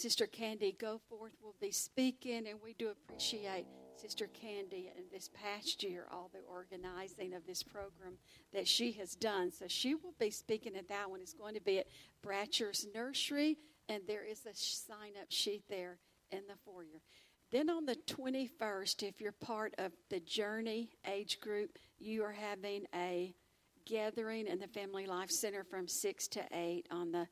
Sister Candy go Goforth will be speaking, and we do appreciate Sister Candy and this past year, all the organizing of this program that she has done. So she will be speaking at that one. It's going to be at Bratcher's Nursery, and there is a sign up sheet there in the foyer. Then on the 21st, if you're part of the Journey age group, you are having a gathering in the Family Life Center from 6 to 8 on the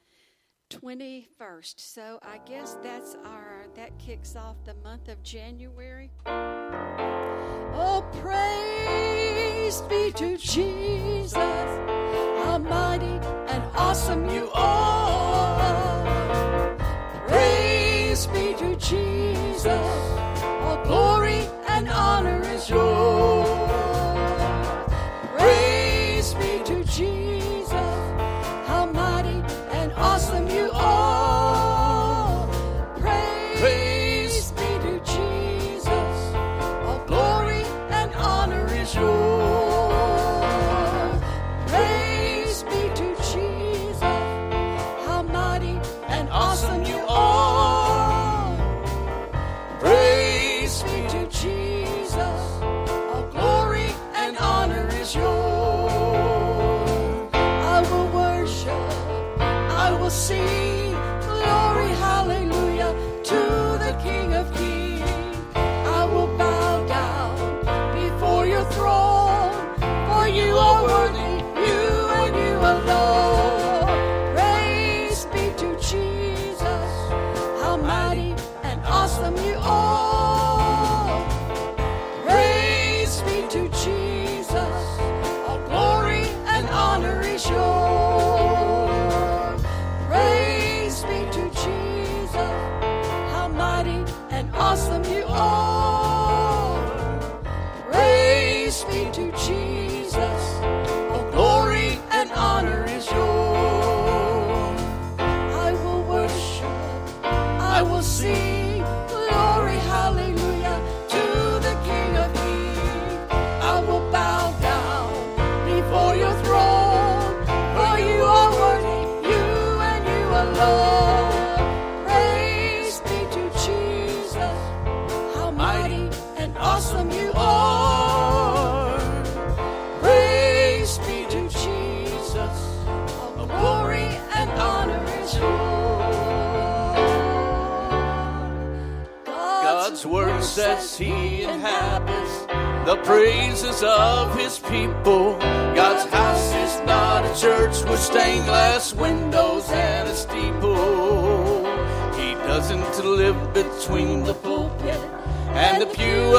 21st. So I guess that's our that kicks off the month of January. Oh praise be to Jesus. How mighty and awesome you are. Praise be to Jesus. All glory and honor is yours.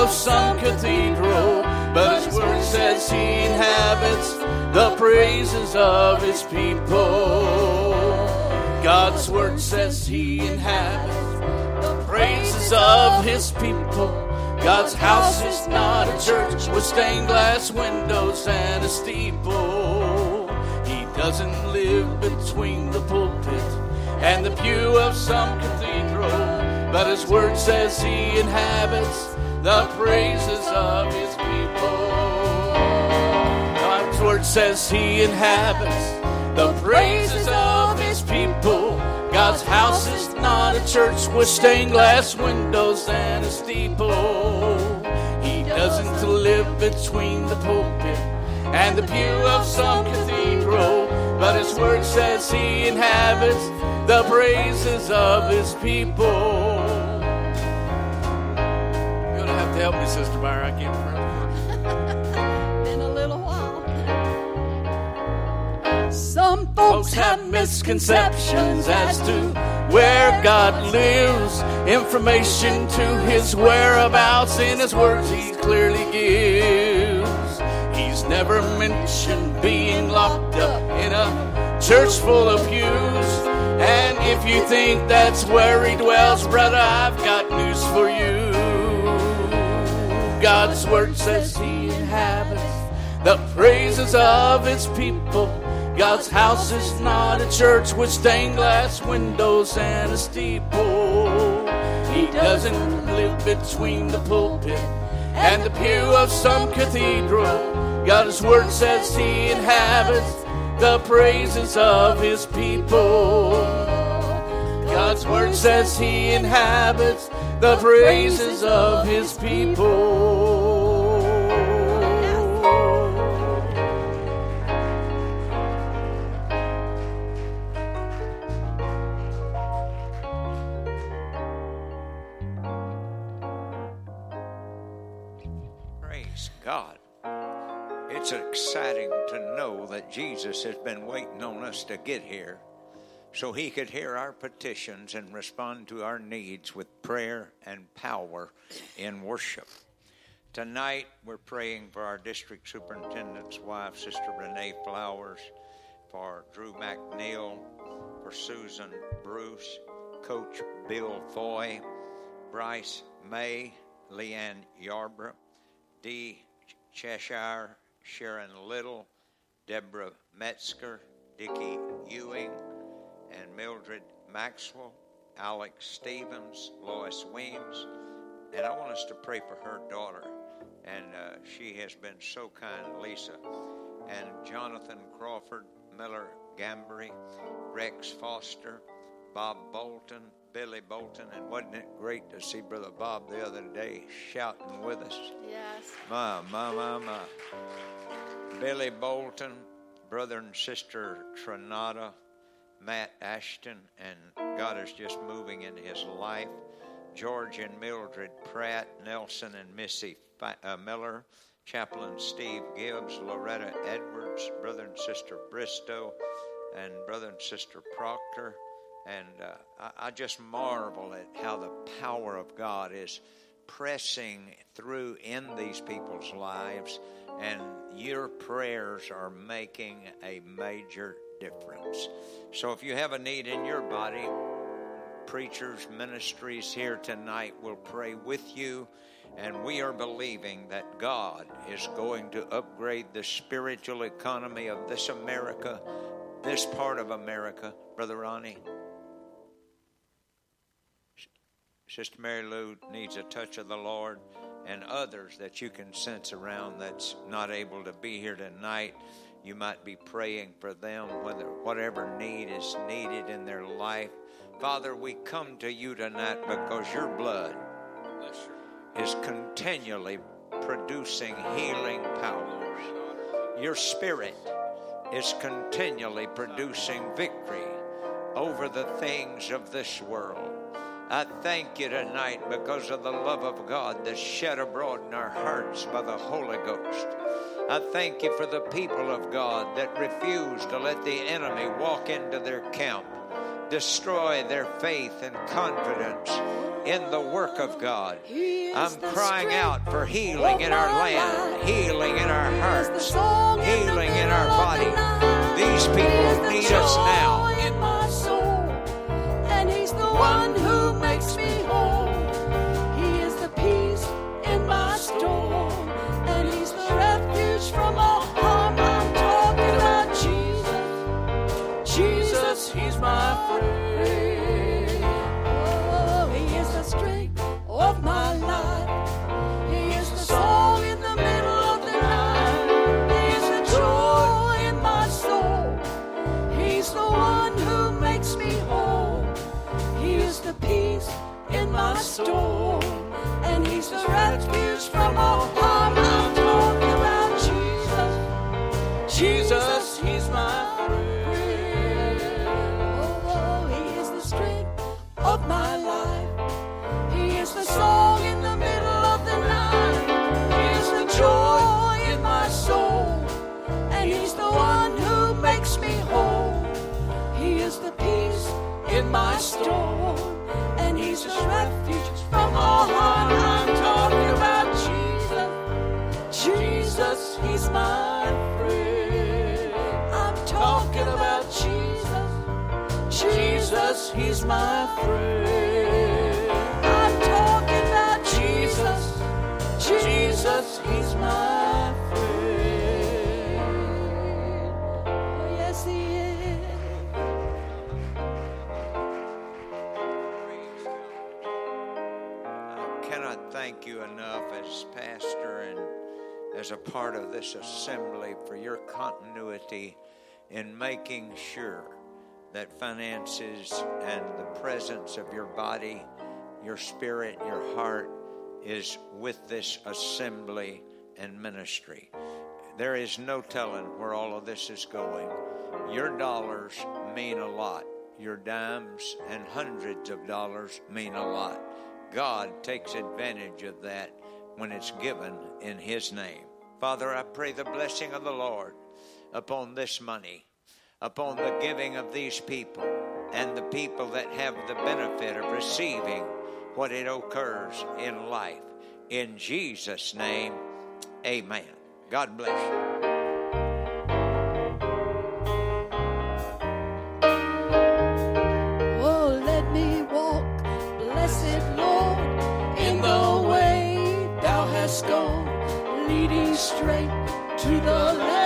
Some cathedral, but his word says he inhabits the praises of his people. God's word says he inhabits the praises of his people. God's house is not a church with stained glass windows and a steeple. He doesn't live between the pulpit and the pew of some cathedral, but his word says he inhabits the praises of his people. God's word says he inhabits the praises of his people. God's house is not a church with stained glass windows and a steeple. He doesn't live between the pulpit and the pew of some cathedral, but his word says he inhabits the praises of his people. Help me, Sister Byron. I can't remember. in a little while. Some folks have misconceptions as to where God lives. Information to his whereabouts in his words he clearly gives. He's never mentioned being locked up in a church full of pews. And if you think that's where he dwells, brother, I've got news for you. God's word says he inhabits the praises of his people. God's house is not a church with stained glass windows and a steeple. He doesn't live between the pulpit and the pew of some cathedral. God's word says he inhabits the praises of his people. God's word says he inhabits the praises of his people. Praise God. It's exciting to know that Jesus has been waiting on us to get here so he could hear our petitions and respond to our needs with prayer and power in worship. Tonight, we're praying for our district superintendent's wife, Sister Renee Flowers, for Drew McNeil, for Susan Bruce, Coach Bill Foy, Bryce May, Leanne Yarbrough, Dee Cheshire, Sharon Little, Deborah Metzger, Dickie Ewing, and Mildred Maxwell, Alex Stevens, Lois Weems. And I want us to pray for her daughter. And uh, she has been so kind, Lisa. And Jonathan Crawford, Miller Gambry, Rex Foster, Bob Bolton, Billy Bolton. And wasn't it great to see Brother Bob the other day shouting with us? Yes. My, my, my, my. Billy Bolton, brother and sister Trinata, Matt Ashton, and God is just moving in his life. George and Mildred Pratt, Nelson and Missy uh, Miller, Chaplain Steve Gibbs, Loretta Edwards, brother and sister Bristow, and brother and sister Proctor. And uh, I, I just marvel at how the power of God is pressing through in these people's lives, and your prayers are making a major difference. So if you have a need in your body, preachers, ministries here tonight will pray with you. And we are believing that God is going to upgrade the spiritual economy of this America, this part of America. Brother Ronnie. Sister Mary Lou needs a touch of the Lord and others that you can sense around that's not able to be here tonight. You might be praying for them, whether whatever need is needed in their life. Father, we come to you tonight because your blood is continually producing healing powers. Your spirit is continually producing victory over the things of this world. I thank you tonight because of the love of God that's shed abroad in our hearts by the Holy Ghost. I thank you for the people of God that refuse to let the enemy walk into their camp, destroy their faith and confidence in the work of God. I'm crying out for healing in our land, healing in our hearts, healing in our body. These people need us now. Storm. And He's the refuge from all harm. I'm talking about Jesus. Jesus, he's my friend. Oh, He is the strength of my life. He is the song in the middle of the night. He is the joy in my soul. And He's the one who makes me whole. He is the peace in my storm. He's my friend. I'm talking about Jesus. Jesus, he's my friend. Oh, yes, He is. I cannot thank you enough as pastor and as a part of this assembly for your continuity in making sure that finances and the presence of your body, your spirit, your heart is with this assembly and ministry. There is no telling where all of this is going. Your dollars mean a lot. Your dimes and hundreds of dollars mean a lot. God takes advantage of that when it's given in His name. Father, I pray the blessing of the Lord upon this money, upon the giving of these people, and the people that have the benefit of receiving what it occurs in life. In Jesus' name, amen. God bless you. Oh, let me walk, blessed Lord, in the way thou hast gone, leading straight to the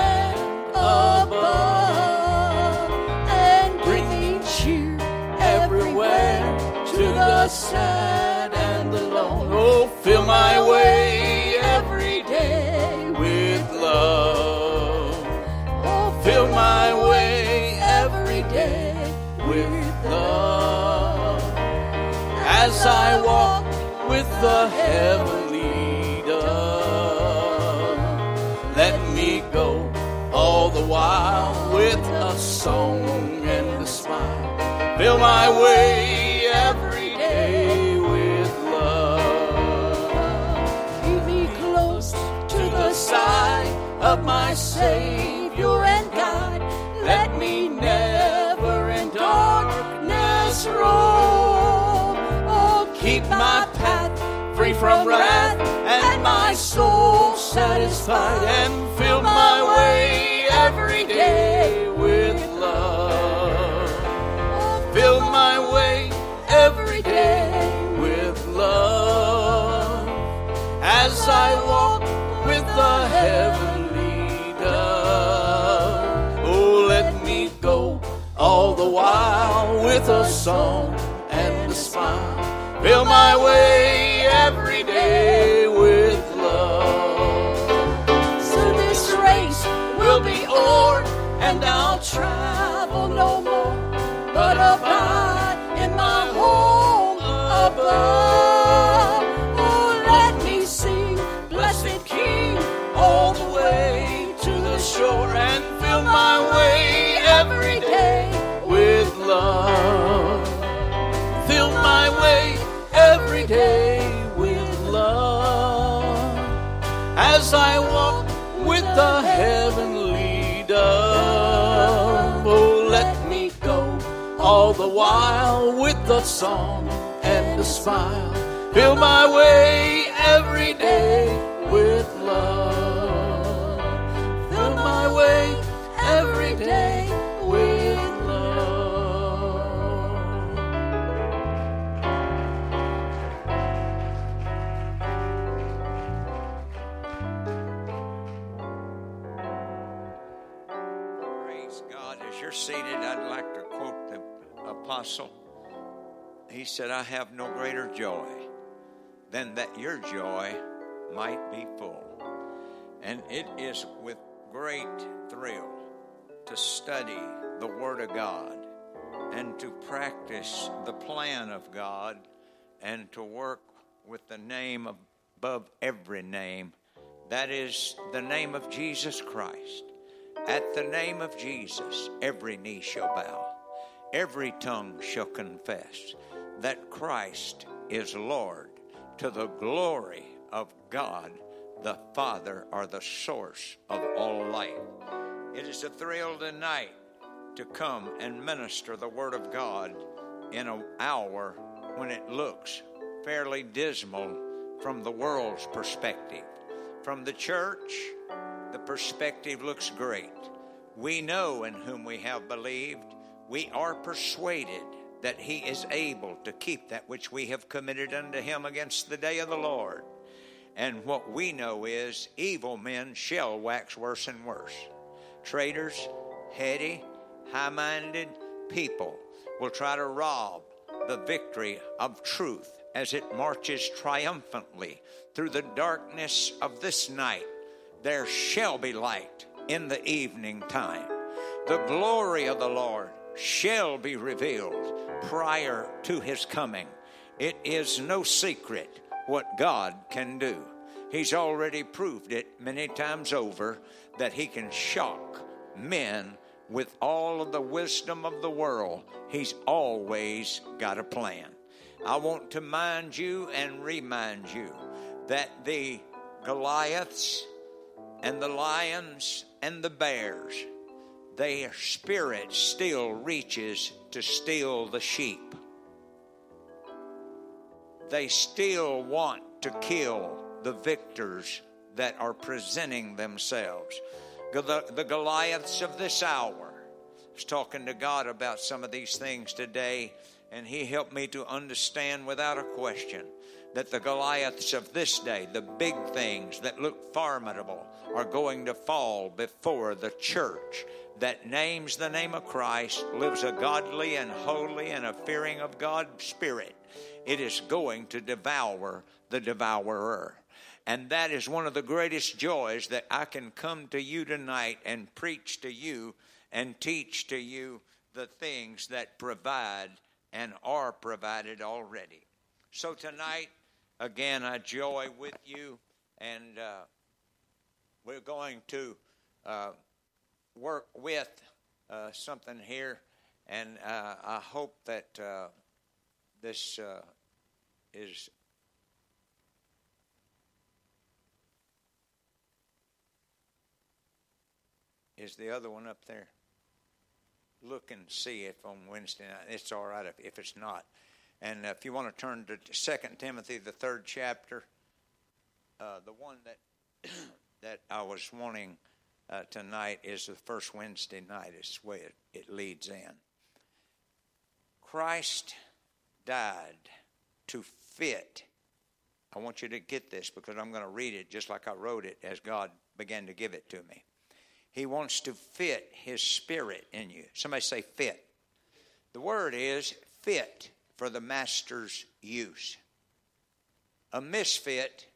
I walk with the heavenly dove, let me go all the while with a song and a smile. Fill my way every day with love. Keep me close to the side of my Savior from wrath and my soul satisfied and fill my way every day with love. Fill my way every day with love as I walk with the heavenly dove. Oh, let me go all the while with a song and a smile. Fill my way and I'll travel no more, but abide in my home above. Oh, let me sing, blessed King, all the way to the shore and fill my way every day with love. Fill my way every day with love as I walk with the heavenly all the while with a song and a smile. Fill my way every day with love. Fill my way every day with love. Praise God. As you're seated, I'd like to apostle. He said, I have no greater joy than that your joy might be full. And it is with great thrill to study the Word of God and to practice the plan of God and to work with the name above every name. That is the name of Jesus Christ. At the name of Jesus, every knee shall bow, every tongue shall confess that Christ is Lord to the glory of God the Father, or the source of all life. It is a thrill tonight to come and minister the Word of God in an hour when it looks fairly dismal from the world's perspective. From the church, the perspective looks great. We know in whom we have believed. We are persuaded that he is able to keep that which we have committed unto him against the day of the Lord. And what we know is evil men shall wax worse and worse. Traitors, heady, high minded people will try to rob the victory of truth as it marches triumphantly through the darkness of this night. There shall be light in the evening time. The glory of the Lord shall be revealed prior to his coming. It is no secret what God can do. He's already proved it many times over that he can shock men with all of the wisdom of the world. He's always got a plan. I want to mind you and remind you that the Goliaths and the lions and the bears, their spirit still reaches to steal the sheep. They still want to kill the victors that are presenting themselves. The, the Goliaths of this hour. I was talking to God about some of these things today, and He helped me to understand without a question that the Goliaths of this day, the big things that look formidable, are going to fall before the church that names the name of Christ, lives a godly and holy and a fearing of God spirit. It is going to devour the devourer. And that is one of the greatest joys that I can come to you tonight and preach to you and teach to you the things that provide and are provided already. So tonight, again, I joy with you, and uh, we're going to uh, work with uh, something here, and uh, I hope that uh, this uh, is. Is the other one up there? Look and see if on Wednesday night. It's all right if, if it's not. And if you want to turn to Second Timothy, the third chapter, uh, the one that that I was wanting uh, tonight is the first Wednesday night. It's the way it, it leads in. Christ died to fit. I want you to get this because I'm going to read it just like I wrote it as God began to give it to me. He wants to fit His Spirit in you. Somebody say fit. The word is fit for the master's use. A misfit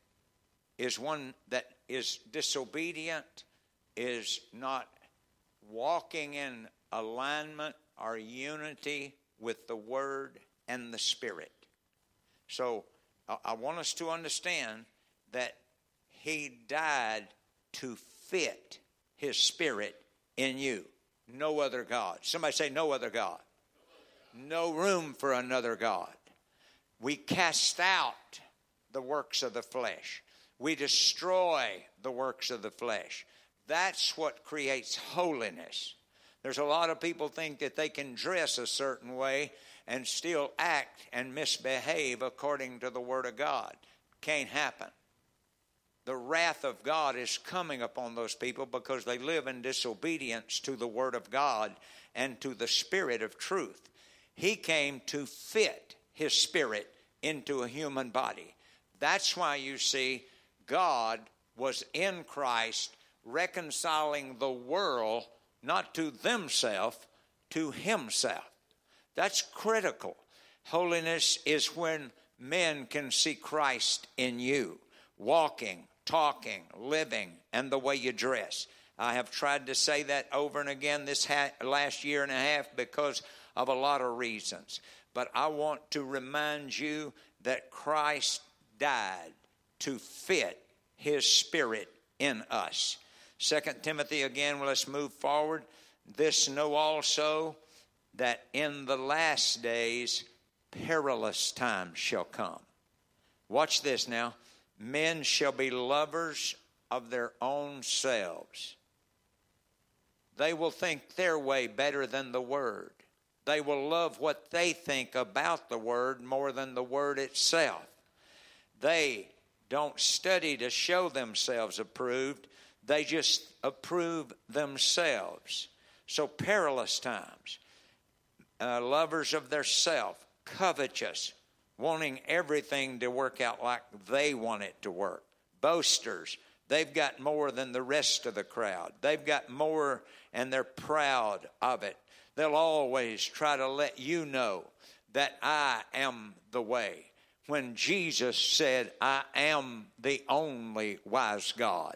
is one that is disobedient, is not walking in alignment or unity with the Word and the Spirit. So I want us to understand that He died to fit His Spirit in you. No other God. Somebody say, No other God no room for another God. We cast out the works of the flesh, we destroy the works of the flesh. That's what creates holiness. There's a lot of people think that they can dress a certain way and still act and misbehave according to the Word of God. Can't happen. The wrath of God is coming upon those people because they live in disobedience to the Word of God and to the Spirit of truth. He came to fit his spirit into a human body. That's why you see God was in Christ reconciling the world not to themselves, to himself. That's critical. Holiness is when men can see Christ in you, walking, talking, living, and the way you dress. I have tried to say that over and again this ha- last year and a half because of a lot of reasons. But I want to remind you that Christ died to fit his spirit in us. Second Timothy again, well, let's move forward. This know also that in the last days perilous times shall come. Watch this now. Men shall be lovers of their own selves. They will think their way better than the word. They will love what they think about the Word more than the Word itself. They don't study to show themselves approved, they just approve themselves. So, perilous times. Uh, lovers of their self, covetous, wanting everything to work out like they want it to work. Boasters, they've got more than the rest of the crowd. They've got more and they're proud of it. They'll always try to let you know that I am the way. When Jesus said, I am the only wise God,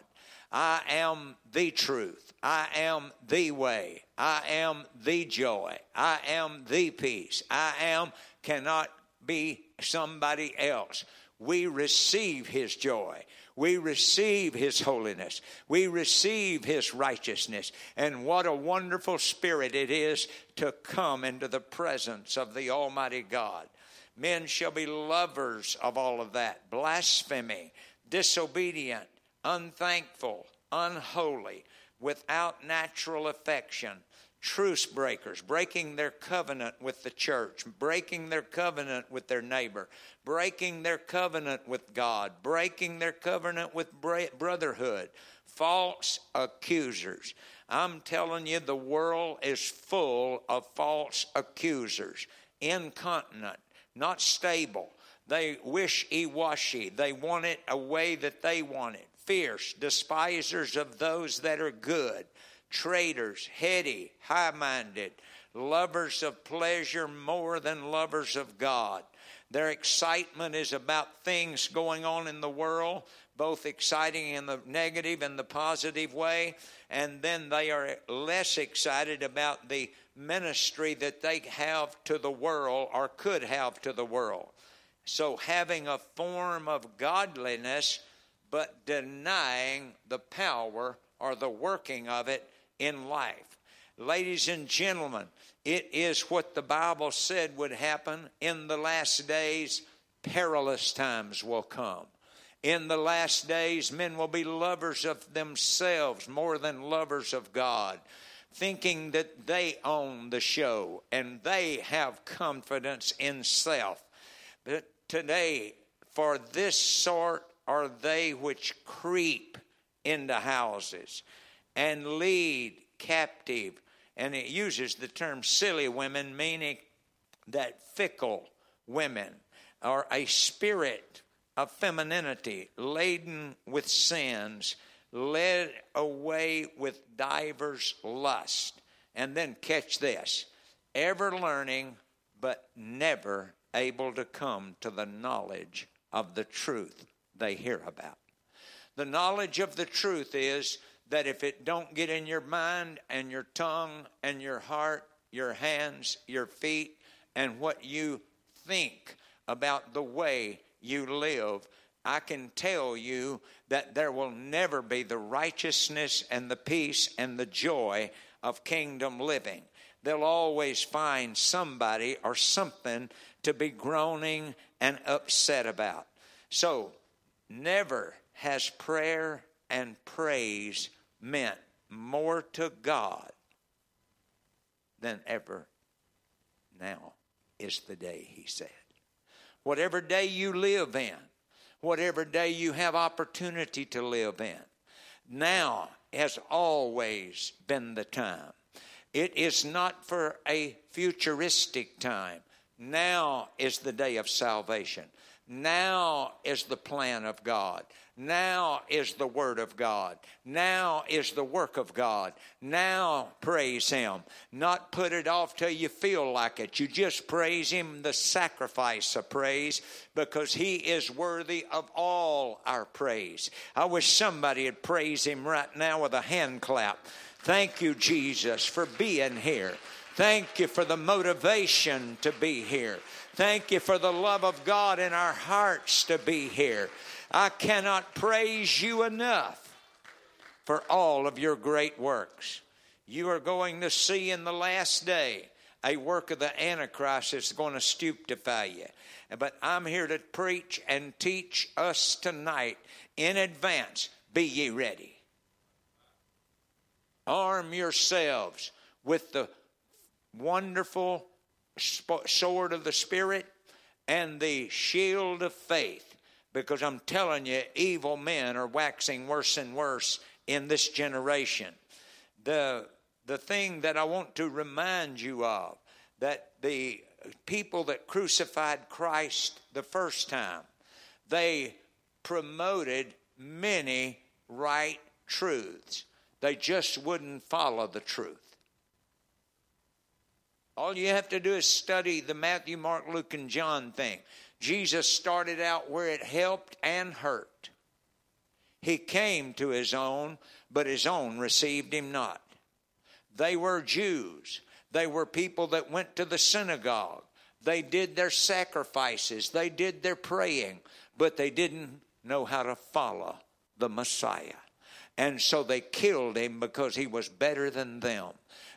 I am the truth. I am the way. I am the joy. I am the peace. I am cannot be somebody else. We receive His joy. We receive His holiness. We receive His righteousness. And what a wonderful spirit it is to come into the presence of the Almighty God. Men shall be lovers of all of that, blasphemy, disobedient, unthankful, unholy, without natural affection, truce breakers, breaking their covenant with the church, breaking their covenant with their neighbor, breaking their covenant with God, breaking their covenant with brotherhood, false accusers. I'm telling you, the world is full of false accusers, incontinent, not stable. They wishy washy. They want it a way that they want it. Fierce, despisers of those that are good, traitors, heady, high minded, lovers of pleasure more than lovers of God. Their excitement is about things going on in the world, both exciting in the negative and the positive way, and then they are less excited about the ministry that they have to the world or could have to the world. So, having a form of godliness, but denying the power or the working of it in life. Ladies and gentlemen, it is what the Bible said would happen in the last days. Perilous times will come. In the last days, men will be lovers of themselves more than lovers of God thinking that they own the show and they have confidence in self. But today, for this sort are they which creep into houses and lead captive. And it uses the term silly women, meaning that fickle women are a spirit of femininity laden with sins led away with divers lust. And then catch this ever learning, but never able to come to the knowledge of the truth they hear about. The knowledge of the truth is that if it don't get in your mind and your tongue and your heart, your hands, your feet, and what you think about the way you live, I can tell you that there will never be the righteousness and the peace and the joy of kingdom living. They'll always find somebody or something to be groaning and upset about. So, never has prayer and praise meant more to God than ever now is the day, he said. Whatever day you live in, whatever day you have opportunity to live in. Now has always been the time. It is not for a futuristic time. Now is the day of salvation. Now is the plan of God. Now is the Word of God. Now is the work of God. Now praise Him. Not put it off till you feel like it. You just praise Him, the sacrifice of praise, because He is worthy of all our praise. I wish somebody would praise Him right now with a hand clap. Thank you, Jesus, for being here. Thank you for the motivation to be here. Thank you for the love of God in our hearts to be here. I cannot praise you enough for all of your great works. You are going to see in the last day a work of the Antichrist that's going to stupefy you. But I'm here to preach and teach us tonight in advance be ye ready. Arm yourselves with the wonderful sword of the Spirit and the shield of faith because I'm telling you, evil men are waxing worse and worse in this generation. The, the thing that I want to remind you of that the people that crucified Christ the first time, they promoted many right truths. They just wouldn't follow the truth. All you have to do is study the Matthew, Mark, Luke, and John thing. Jesus started out where it helped and hurt. He came to his own, but his own received him not. They were Jews. They were people that went to the synagogue. They did their sacrifices. They did their praying, but they didn't know how to follow the Messiah. And so they killed him because he was better than them.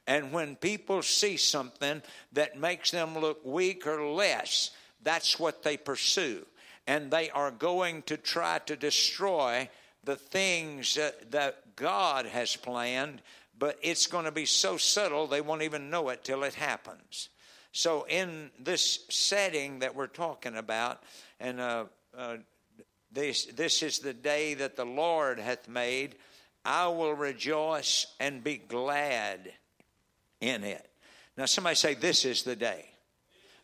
And when people see something that makes them look weak or less, that's what they pursue. And they are going to try to destroy the things that God has planned, but it's going to be so subtle they won't even know it till it happens. So, in this setting that we're talking about, and uh, uh, this, this is the day that the Lord hath made, I will rejoice and be glad in it. Now, somebody say, This is the day.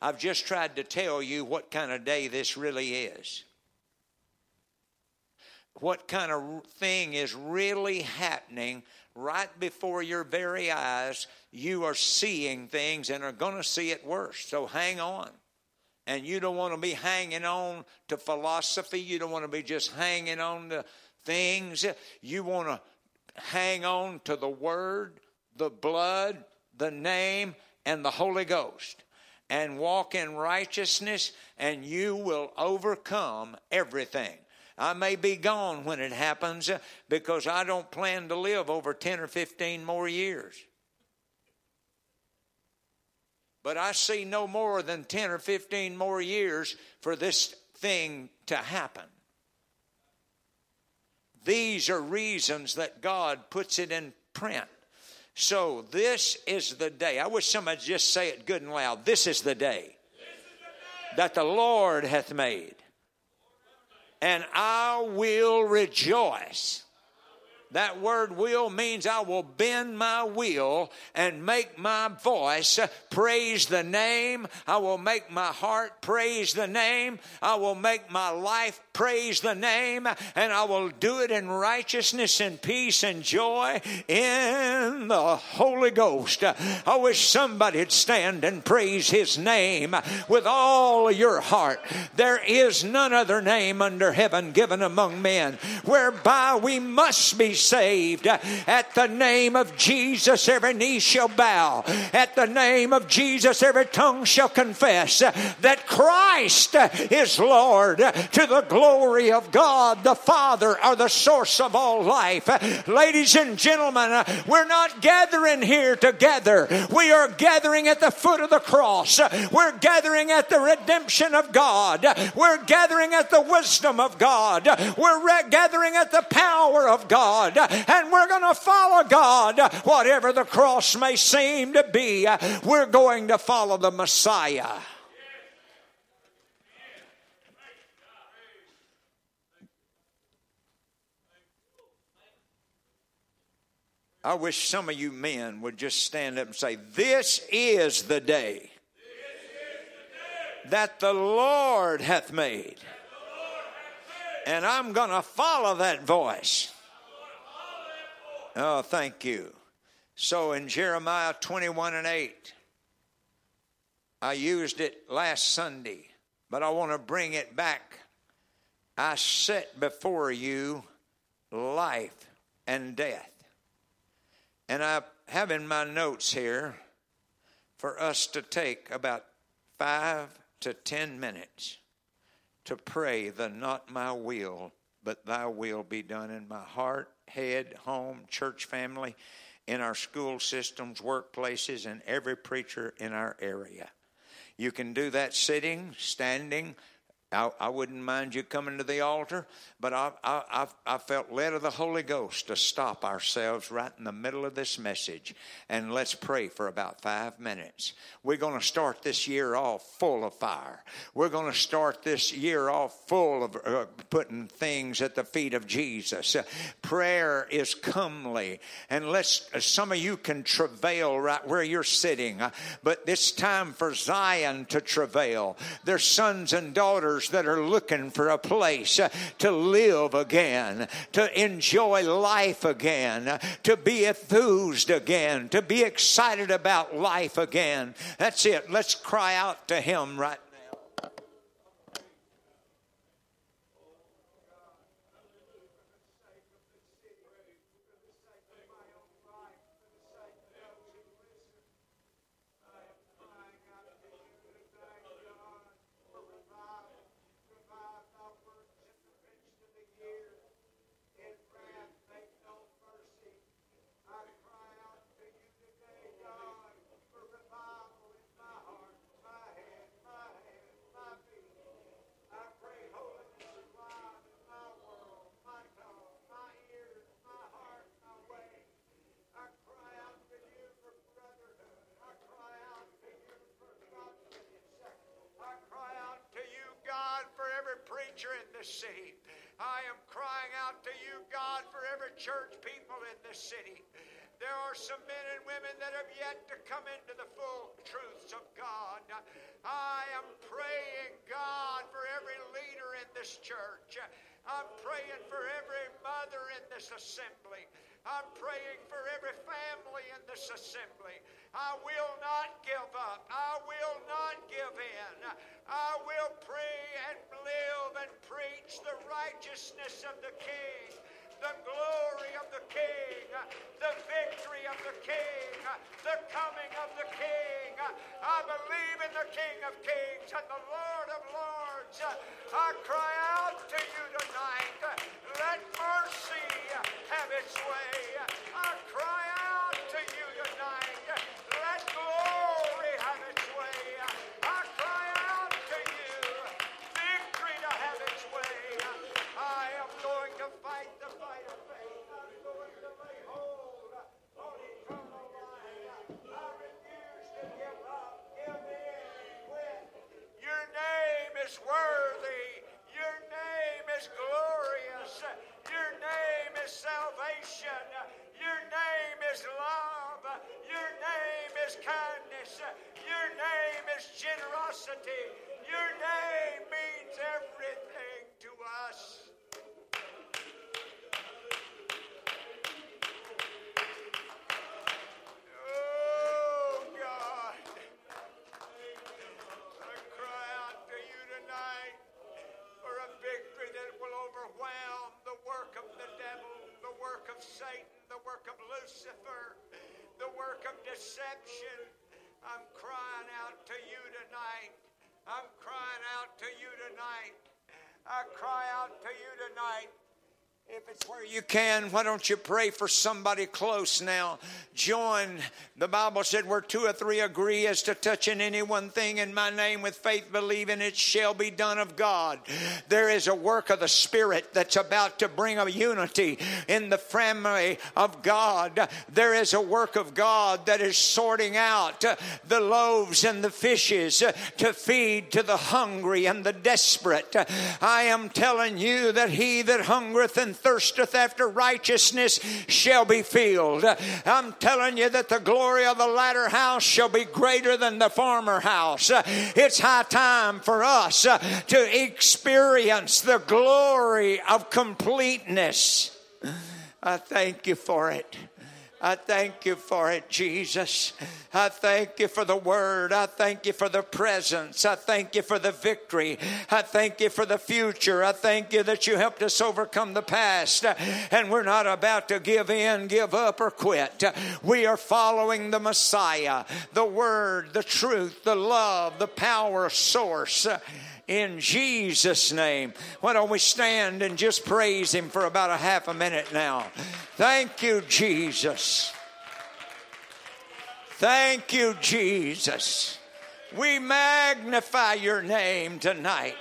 I've just tried to tell you what kind of day this really is. What kind of thing is really happening right before your very eyes. You are seeing things and are going to see it worse. So hang on. And you don't want to be hanging on to philosophy. You don't want to be just hanging on to things. You want to hang on to the Word, the blood, the name, and the Holy Ghost. And walk in righteousness, and you will overcome everything. I may be gone when it happens uh, because I don't plan to live over 10 or 15 more years. But I see no more than 10 or 15 more years for this thing to happen. These are reasons that God puts it in print. So, this is the day. I wish somebody just say it good and loud. This is the day, is the day. that the Lord hath made and I will rejoice that word will means I will bend my will and make my voice praise the name. I will make my heart praise the name. I will make my life praise the name. And I will do it in righteousness and peace and joy in the Holy Ghost. I wish somebody'd stand and praise his name with all your heart. There is none other name under heaven given among men whereby we must be saved. At the name of Jesus, every knee shall bow. At the name of Jesus, every tongue shall confess that Christ is Lord to the glory of God the Father, or the source of all life. Ladies and gentlemen, we're not gathering here together. We are gathering at the foot of the cross. We're gathering at the redemption of God. We're gathering at the wisdom of God. We're gathering at the power of God and we're going to follow God, whatever the cross may seem to be. We're going to follow the Messiah. I wish some of you men would just stand up and say, This is the day that the Lord hath made. And I'm going to follow that voice. Oh, thank you. So in Jeremiah 21 and 8, I used it last Sunday, but I want to bring it back. I set before you life and death. And I have in my notes here for us to take about five to ten minutes to pray the not my will, but thy will be done in my heart head, home, church family, in our school systems, workplaces, and every preacher in our area. You can do that sitting, standing, I, I, wouldn't mind you coming to the altar, but I, I, I, felt led of the Holy Ghost to stop ourselves right in the middle of this message and let's pray for about five minutes. We're going to start this year off full of fire. We're going to start this year off full of uh, putting things at the feet of Jesus. Uh, prayer is comely, and let's. Uh, some of you can travail right where you're sitting, uh, but it's time for Zion to travail. Their sons and daughters that are looking for a place to live again, to enjoy life again, to be enthused again, to be excited about life again. That's it. Let's cry out to Him right this city. I am crying out to you, God, for every church people in this city. There are some men and women that have yet to come into the full truths of God. I am praying, God, for every leader in this church. I'm praying for every mother in this assembly. I'm praying for every family in this assembly. I will not give up. I will not give in. I will pray and live and preach the righteousness of the King the glory of the King, the victory of the King, the coming of the King. I believe in the King of Kings and the Lord of Lords. I cry out to you tonight. Let mercy have its way. I cry is kindness. Your name is generosity. Your name means everything to us. Oh, God. I cry out to you tonight for a victory that will overwhelm the work of the devil, the work of Satan, the work of Lucifer, deception. I'm crying out to you tonight. I'm crying out to you tonight. I cry out to you tonight. If it's where you can, why don't you pray for somebody close now? Join. The Bible said, where two or three agree as to touching any one thing in my name with faith, believing it shall be done of God. There is a work of the Spirit that's about to bring a unity in the family of God. There is a work of God that is sorting out the loaves and the fishes to feed to the hungry and the desperate. I am telling you that he that hungereth and thirsteth after righteousness shall be filled. I'm telling you that the glory of the latter house shall be greater than the former house. It's high time for us to experience the glory of completeness. I thank you for it. I thank you for it, Jesus. I thank you for the word. I thank you for the presence. I thank you for the victory. I thank you for the future. I thank you that you helped us overcome the past. And we're not about to give in, give up, or quit. We are following the Messiah, the word, the truth, the love, the power source in Jesus' name. Why don't we stand and just praise Him for about a half a minute now? Thank you, Jesus. Thank you, Jesus. We magnify your name tonight.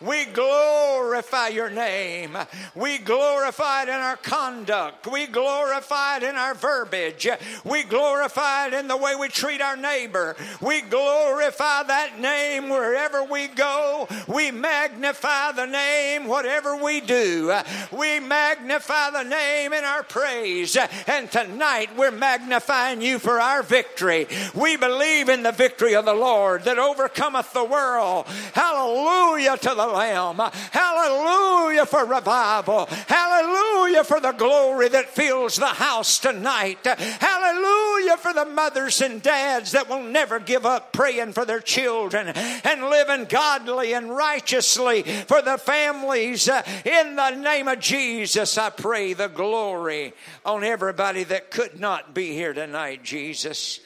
We glorify your name. We glorify it in our conduct. We glorify it in our verbiage. We glorify it in the way we treat our neighbor. We glorify that name wherever we go. We magnify the name whatever we do. We magnify the name in our praise. And tonight we're magnifying you for our victory. We believe in the victory of the Lord that overcometh the world. Hallelujah to the Lamb. Hallelujah for revival. Hallelujah for the glory that fills the house tonight. Hallelujah for the mothers and dads that will never give up praying for their children and living godly and righteously for the families. In the name of Jesus, I pray the glory on everybody that could not be here tonight, Jesus.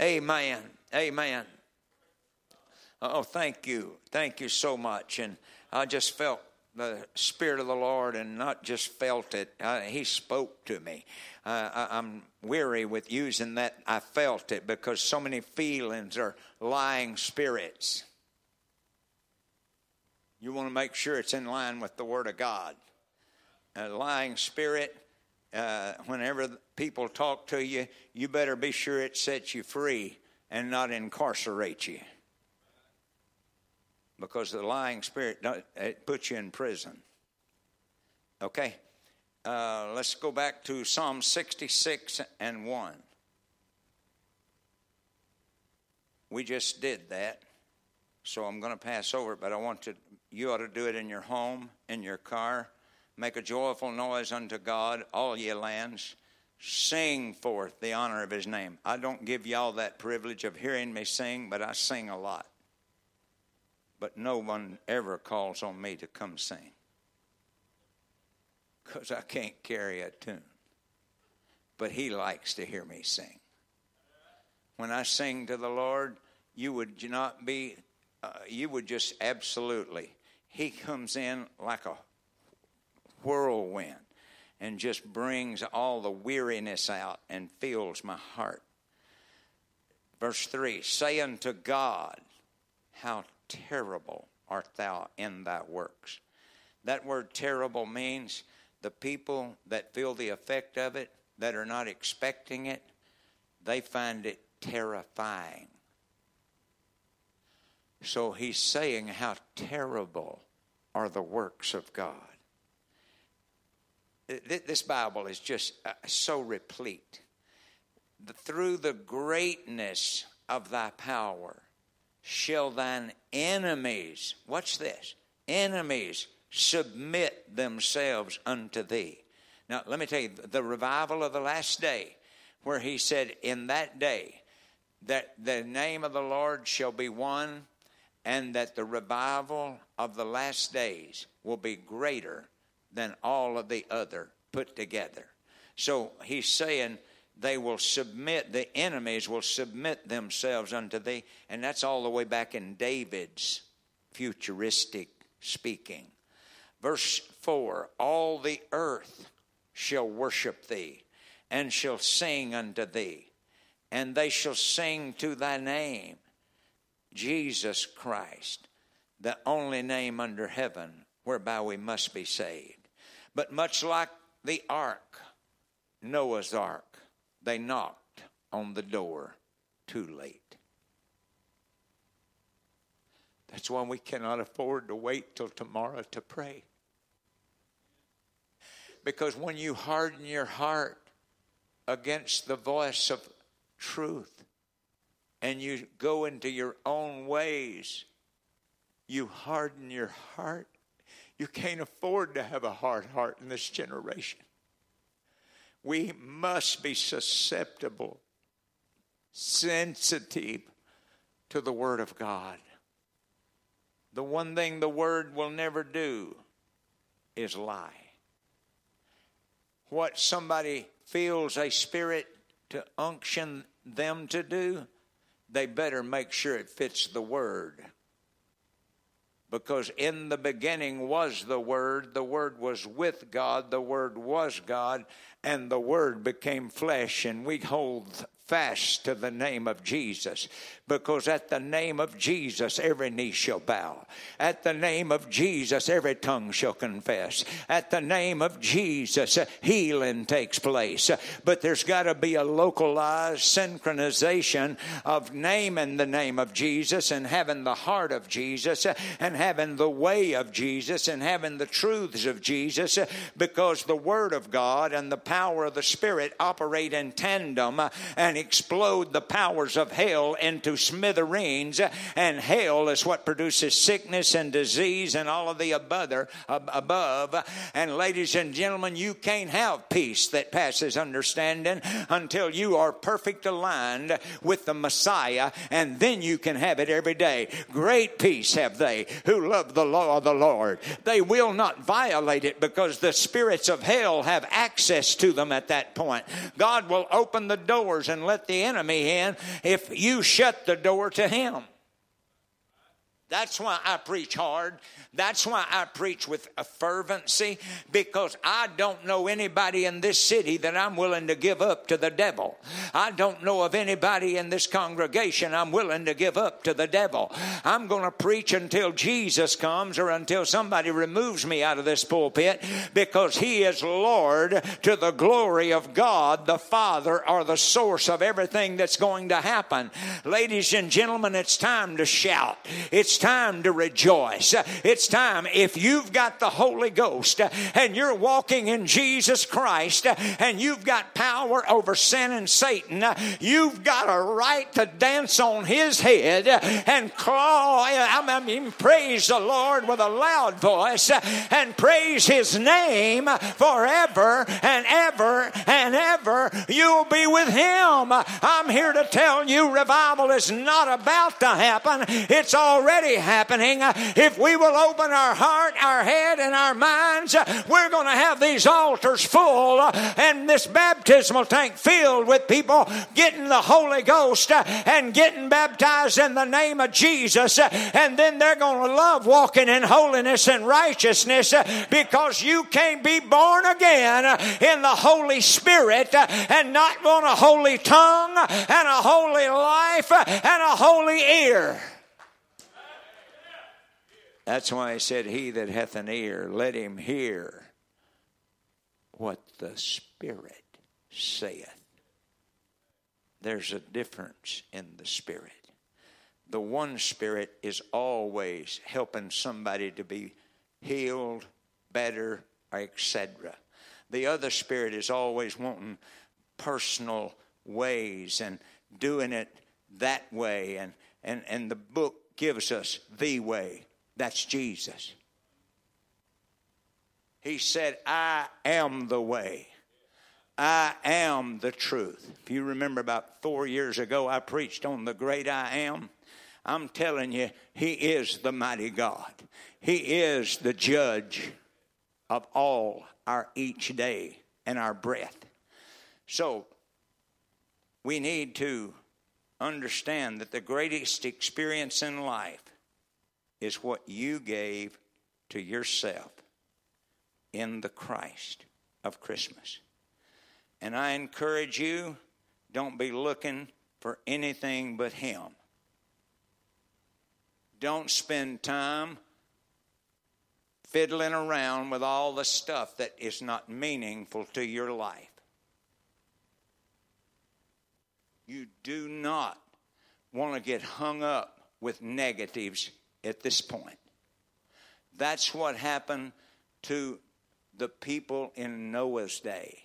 Amen. Amen. Oh, thank you. Thank you so much. And I just felt the Spirit of the Lord and not just felt it, uh, He spoke to me. Uh, I, I'm weary with using that I felt it because so many feelings are lying spirits. You want to make sure it's in line with the Word of God. A lying spirit, uh, whenever people talk to you, you better be sure it sets you free and not incarcerate you. Because the lying spirit it puts you in prison. Okay? Uh, let's go back to Psalm 66 and 1. We just did that, so I'm going to pass over it, but I want to, you ought to do it in your home, in your car. Make a joyful noise unto God, all ye lands. Sing forth the honor of his name. I don't give y'all that privilege of hearing me sing, but I sing a lot. But no one ever calls on me to come sing because I can't carry a tune. But he likes to hear me sing. When I sing to the Lord, you would not be, uh, you would just absolutely, he comes in like a whirlwind and just brings all the weariness out and fills my heart. Verse 3 Say unto God, How terrible art thou in thy works. That word terrible means the people that feel the effect of it, that are not expecting it, they find it terrifying. So he's saying how terrible are the works of God. This Bible is just uh, so replete. Through the greatness of thy power shall thine enemies, watch this, enemies submit themselves unto thee. Now, let me tell you, the revival of the last day, where he said, In that day, that the name of the Lord shall be one, and that the revival of the last days will be greater than all of the other put together. So he's saying they will submit, the enemies will submit themselves unto thee. And that's all the way back in David's futuristic speaking. Verse 4 All the earth shall worship thee and shall sing unto thee, and they shall sing to thy name, Jesus Christ, the only name under heaven whereby we must be saved. But much like the ark, Noah's ark, they knocked on the door too late. That's why we cannot afford to wait till tomorrow to pray. Because when you harden your heart against the voice of truth and you go into your own ways, you harden your heart you can't afford to have a hard heart in this generation. We must be susceptible, sensitive to the Word of God. The one thing the Word will never do is lie. What somebody feels a spirit to unction them to do, they better make sure it fits the Word because in the beginning was the Word, the Word was with God, the Word was God, and the Word became flesh, and we hold fast to the name of Jesus because at the name of Jesus every knee shall bow. At the name of Jesus every tongue shall confess. At the name of Jesus healing takes place. But there's got to be a localized synchronization of naming the name of Jesus and having the heart of Jesus and having the way of Jesus and having the truths of Jesus because the Word of God and the power of the Spirit operate in tandem and explode the powers of hell into smithereens. And hell is what produces sickness and disease and all of the above. And ladies and gentlemen, you can't have peace that passes understanding until you are perfect aligned with the Messiah, and then you can have it every day. Great peace have they who love the law of the Lord. They will not violate it because the spirits of hell have access to them at that point. God will open the doors and let the enemy in if you shut the door to him. That's why I preach hard. That's why I preach with a fervency because I don't know anybody in this city that I'm willing to give up to the devil. I don't know of anybody in this congregation I'm willing to give up to the devil. I'm going to preach until Jesus comes or until somebody removes me out of this pulpit because he is Lord to the glory of God, the Father, or the source of everything that's going to happen. Ladies and gentlemen, it's time to shout. It's It's time to rejoice. It's time, if you've got the Holy Ghost and you're walking in Jesus Christ and you've got power over sin and Satan, you've got a right to dance on his head and call, I mean, praise the Lord with a loud voice and praise his name forever and ever and ever. You'll be with him. I'm here to tell you revival is not about to happen. It's already happening. If we will open our heart, our head, and our minds, we're going to have these altars full and this baptismal tank filled with people getting the Holy Ghost and getting baptized in the name of Jesus. And then they're going to love walking in holiness and righteousness because you can't be born again in the Holy Spirit and not want a holy tongue and a holy life and a holy ear. That's why I said, He that hath an ear, let him hear what the Spirit saith. There's a difference in the Spirit. The one Spirit is always helping somebody to be healed, better, etc. The other Spirit is always wanting personal ways and doing it that way. And, and, and the book gives us the way. That's Jesus. He said, I am the way. I am the truth. If you remember about four years ago, I preached on the great I am. I'm telling you, He is the mighty God. He is the judge of all our each day and our breath. So, we need to understand that the greatest experience in life is what you gave to yourself in the Christ of Christmas. And I encourage you don't be looking for anything but Him. Don't spend time fiddling around with all the stuff that is not meaningful to your life. You do not want to get hung up with negatives at this point. That's what happened to the people in Noah's day.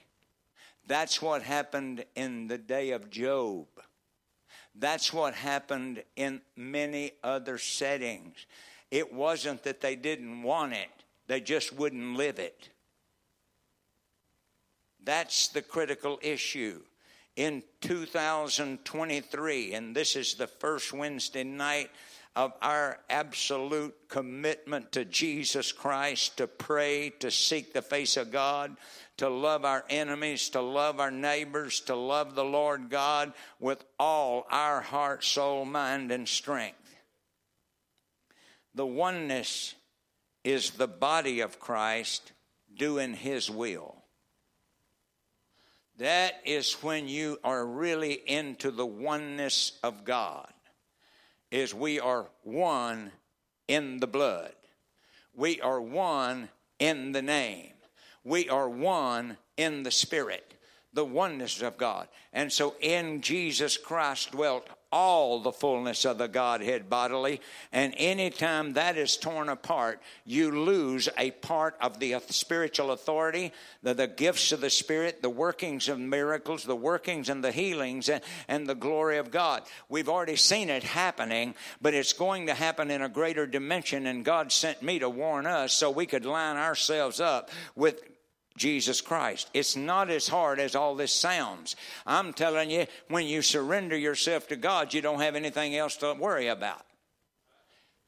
That's what happened in the day of Job. That's what happened in many other settings. It wasn't that they didn't want it, they just wouldn't live it. That's the critical issue. In 2023, and this is the first Wednesday night of our absolute commitment to Jesus Christ, to pray, to seek the face of God, to love our enemies, to love our neighbors, to love the Lord God with all our heart, soul, mind, and strength. The oneness is the body of Christ doing His will. That is when you are really into the oneness of God is we are one in the blood. We are one in the name. We are one in the spirit, the oneness of God. And so in Jesus Christ dwelt all the fullness of the Godhead bodily. And anytime that is torn apart, you lose a part of the spiritual authority, the, the gifts of the Spirit, the workings of miracles, the workings and the healings, and, and the glory of God. We've already seen it happening, but it's going to happen in a greater dimension. And God sent me to warn us so we could line ourselves up with Jesus Christ. It's not as hard as all this sounds. I'm telling you, when you surrender yourself to God, you don't have anything else to worry about.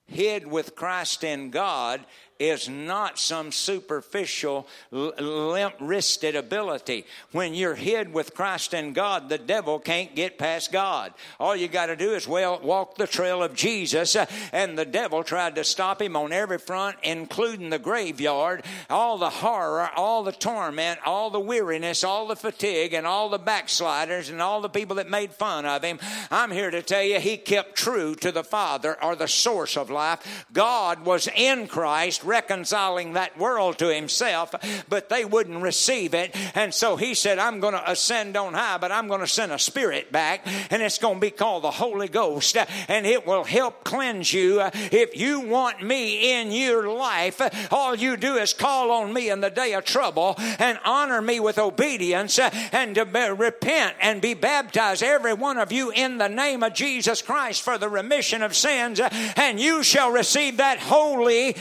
Hid with Christ in God is not some superficial, limp wristed ability. When you're hid with Christ in God, the devil can't get past God. All you got to do is well, walk the trail of Jesus, uh, and the devil tried to stop him on every front, including the graveyard, all the horror, all the torment, all the weariness, all the fatigue, and all the backsliders, and all the people that made fun of him. I'm here to tell you, he kept true to the Father or the source of life. God was in Christ reconciling that world to himself, but they wouldn't receive it. And so he said, I'm going to ascend on high, but I'm going to send a spirit back, and it's going to be called the Holy Ghost, and it will help cleanse you. If you want me in your life, all you do is call on me in the day of trouble and honor me with obedience and to repent and be baptized, every one of you, in the name of Jesus Christ for the remission of sins, and you shall receive that Holy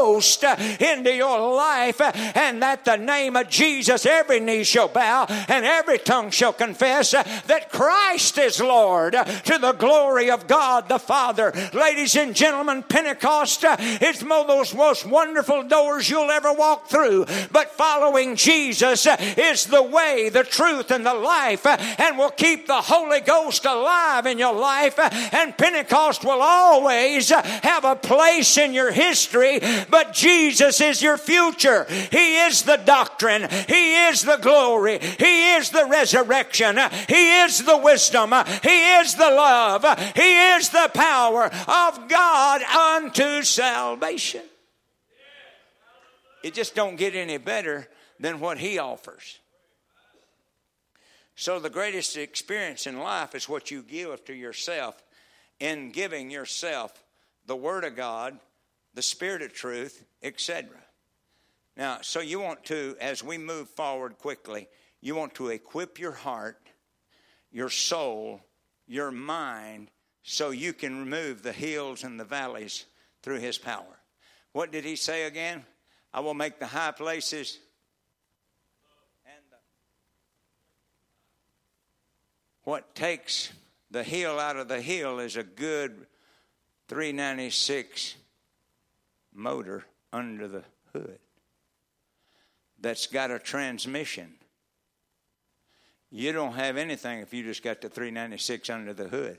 Ghost into your life, and that the name of Jesus every knee shall bow and every tongue shall confess that Christ is Lord to the glory of God the Father. Ladies and gentlemen, Pentecost is one of those most wonderful doors you'll ever walk through, but following Jesus is the way, the truth, and the life, and will keep the Holy Ghost alive in your life, and Pentecost will always have a place in your history, but Jesus is your future. He is the doctrine, He is the glory, He is the resurrection, He is the wisdom, He is the love, He is the power of God unto salvation. It just don't get any better than what He offers. So, the greatest experience in life is what you give to yourself in giving yourself the Word of God, the Spirit of truth, etc. Now, so you want to, as we move forward quickly, you want to equip your heart, your soul, your mind, so you can remove the hills and the valleys through His power. What did He say again? I will make the high places what takes the hill out of the hill is a good 396 motor under the hood that's got a transmission. You don't have anything if you just got the 396 under the hood.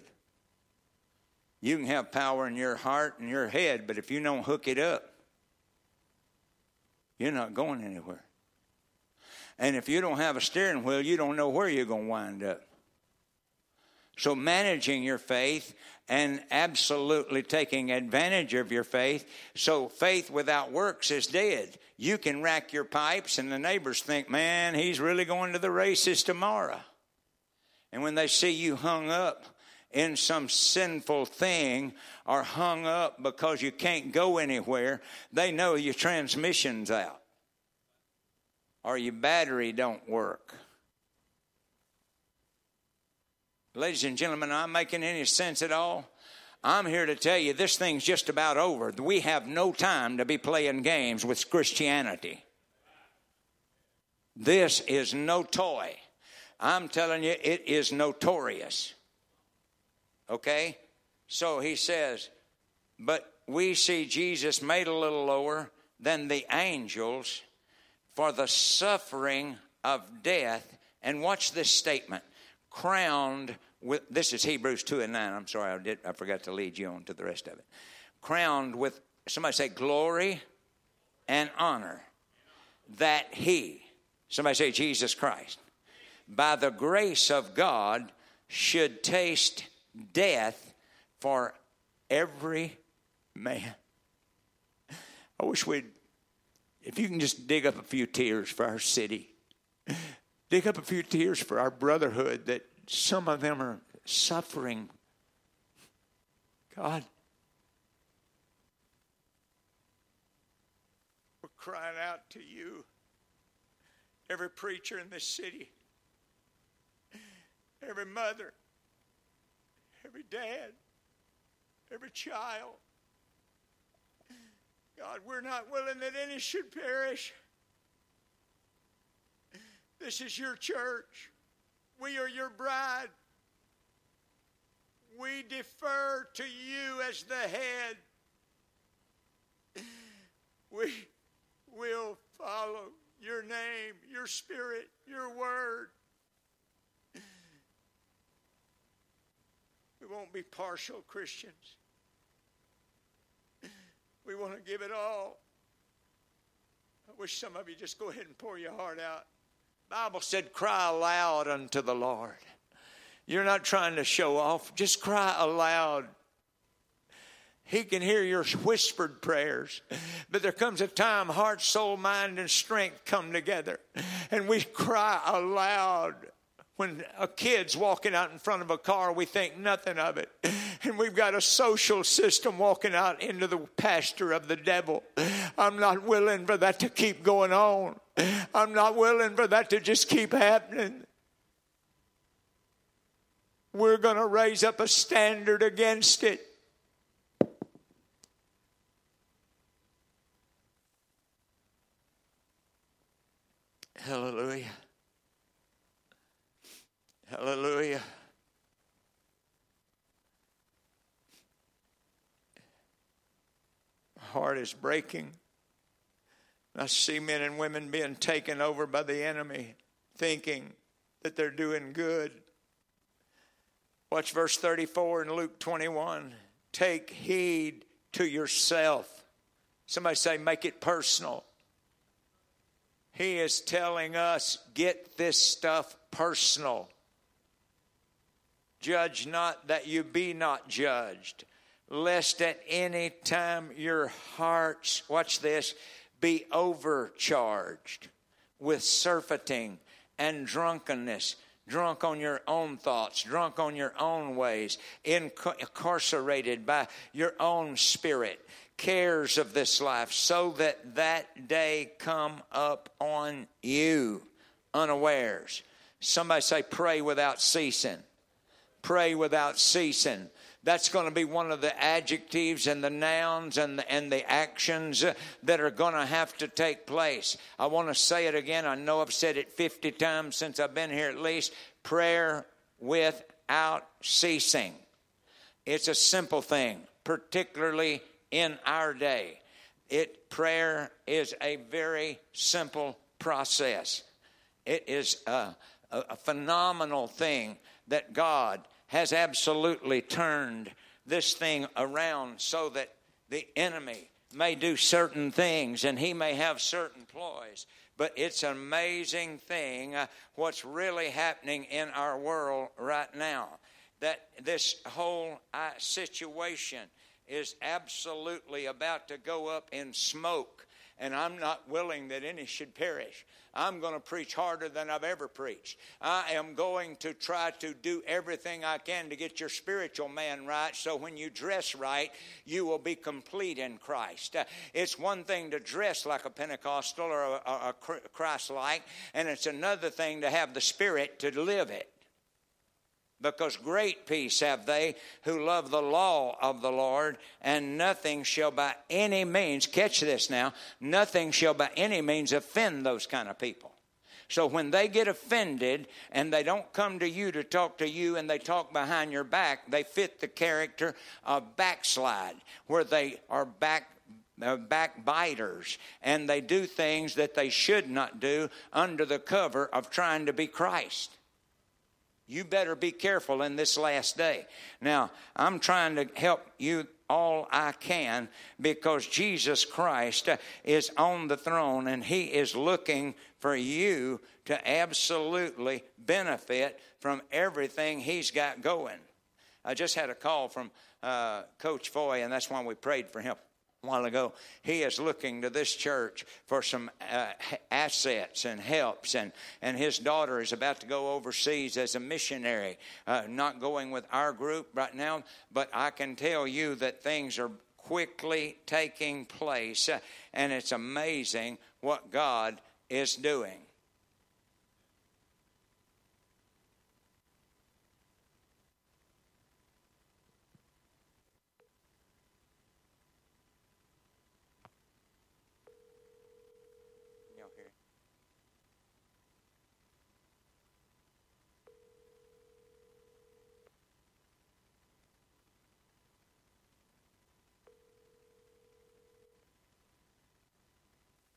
You can have power in your heart and your head, but if you don't hook it up, you're not going anywhere. And if you don't have a steering wheel, you don't know where you're going to wind up. So, managing your faith and absolutely taking advantage of your faith. So, faith without works is dead. You can rack your pipes, and the neighbors think, man, he's really going to the races tomorrow. And when they see you hung up in some sinful thing or hung up because you can't go anywhere, they know your transmission's out or your battery don't work. Ladies and gentlemen, I'm making any sense at all? I'm here to tell you this thing's just about over. We have no time to be playing games with Christianity. This is no toy. I'm telling you, it is notorious. Okay? So he says, but we see Jesus made a little lower than the angels for the suffering of death. And watch this statement crowned with this is Hebrews 2 and 9. I'm sorry, I did I forgot to lead you on to the rest of it. Crowned with somebody say glory and honor that he somebody say Jesus Christ by the grace of God should taste death for every man. I wish we'd if you can just dig up a few tears for our city. Dig up a few tears for our brotherhood that some of them are suffering. God, we're crying out to you, every preacher in this city, every mother, every dad, every child. God, we're not willing that any should perish. This is your church. We are your bride. We defer to you as the head. We will follow your name, your spirit, your word. We won't be partial Christians. We want to give it all. I wish some of you just go ahead and pour your heart out. Bible said, cry aloud unto the Lord. You're not trying to show off, just cry aloud. He can hear your whispered prayers. But there comes a time heart, soul, mind, and strength come together. And we cry aloud. When a kid's walking out in front of a car, we think nothing of it. And we've got a social system walking out into the pasture of the devil. I'm not willing for that to keep going on. I'm not willing for that to just keep happening. We're going to raise up a standard against it. Hallelujah. Hallelujah. My heart is breaking. I see men and women being taken over by the enemy, thinking that they're doing good. Watch verse 34 in Luke 21. Take heed to yourself. Somebody say, make it personal. He is telling us get this stuff personal. Judge not that you be not judged, lest at any time your hearts, watch this, be overcharged with surfeiting and drunkenness. Drunk on your own thoughts, drunk on your own ways, incarcerated by your own spirit cares of this life, so that that day come up on you unawares. Somebody say, pray without ceasing. Pray without ceasing. That's going to be one of the adjectives and the nouns and the, and the actions that are going to have to take place. I want to say it again. I know I've said it 50 times since I've been here at least. Prayer without ceasing. It's a simple thing, particularly in our day. It prayer is a very simple process. It is a, a, a phenomenal thing that God has absolutely turned this thing around so that the enemy may do certain things and he may have certain ploys. But it's an amazing thing uh, what's really happening in our world right now. That this whole uh, situation is absolutely about to go up in smoke, and I'm not willing that any should perish. I'm going to preach harder than I've ever preached. I am going to try to do everything I can to get your spiritual man right so when you dress right, you will be complete in Christ. Uh, it's one thing to dress like a Pentecostal or a, a, a Christ like, and it's another thing to have the Spirit to live it because great peace have they who love the law of the Lord, and nothing shall by any means, catch this now, nothing shall by any means offend those kind of people. So when they get offended and they don't come to you to talk to you and they talk behind your back, they fit the character of backslide, where they are back uh, backbiters and they do things that they should not do under the cover of trying to be Christ. You better be careful in this last day. Now, I'm trying to help you all I can because Jesus Christ is on the throne and He is looking for you to absolutely benefit from everything He's got going. I just had a call from uh, Coach Foy, and that's why we prayed for him while ago, he is looking to this church for some uh, assets and helps, and, and his daughter is about to go overseas as a missionary, uh, not going with our group right now, but I can tell you that things are quickly taking place, uh, and it's amazing what God is doing.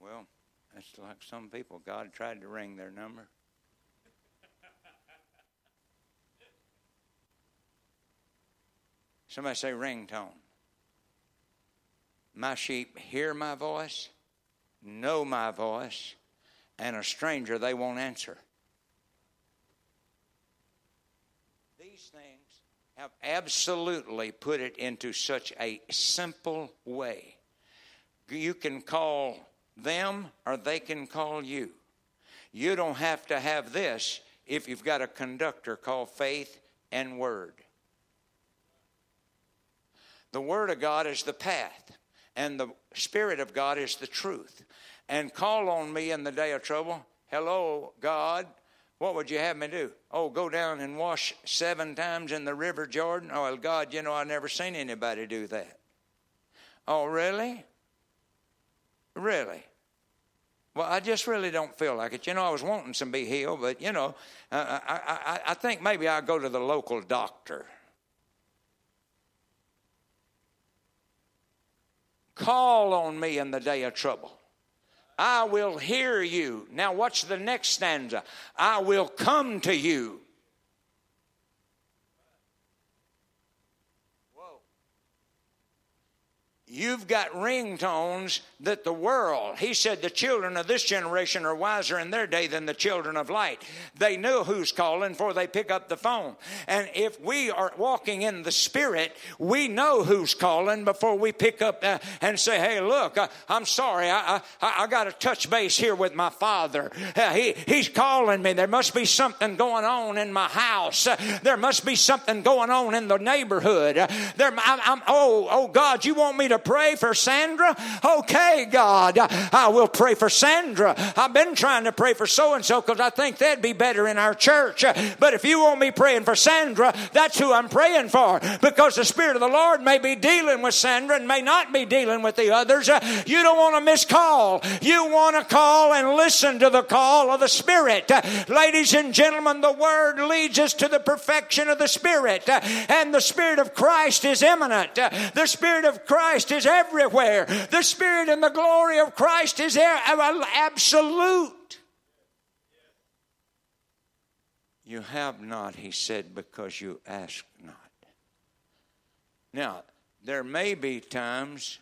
Well, that's like some people. God tried to ring their number. Somebody say ringtone. My sheep hear my voice, know my voice, and a stranger they won't answer. These things have absolutely put it into such a simple way. You can call them or they can call you. You don't have to have this if you've got a conductor called faith and word. The Word of God is the path, and the Spirit of God is the truth. And call on me in the day of trouble. Hello, God. What would you have me do? Oh, go down and wash seven times in the River Jordan? Oh, well, God, you know, I've never seen anybody do that. Oh, really? Really? Well, I just really don't feel like it. You know, I was wanting to be healed, but, you know, uh, I, I, I think maybe I'll go to the local doctor. Call on me in the day of trouble. I will hear you. Now, watch the next stanza. I will come to you. Whoa. You've got ringtones that the world, he said, the children of this generation are wiser in their day than the children of light. They know who's calling for they pick up the phone. And if we are walking in the Spirit, we know who's calling before we pick up uh, and say, hey, look, uh, I'm sorry, I, I, I got to touch base here with my father. Uh, he, he's calling me. There must be something going on in my house. Uh, there must be something going on in the neighborhood. Uh, there, I'm, I'm, oh, oh, God, you want me to pray for Sandra? Okay, God, I will pray for Sandra. I've been trying to pray for so and so because I think that'd be better in our church. But if you want me praying for Sandra, that's who I'm praying for because the Spirit of the Lord may be dealing with Sandra and may not be dealing with the others. You don't want to miss call. You want to call and listen to the call of the Spirit. Ladies and gentlemen, the Word leads us to the perfection of the Spirit, and the Spirit of Christ is imminent. The Spirit of Christ is everywhere. The Spirit and the glory of Christ is there, absolute. You have not, he said, because you ask not. Now, there may be times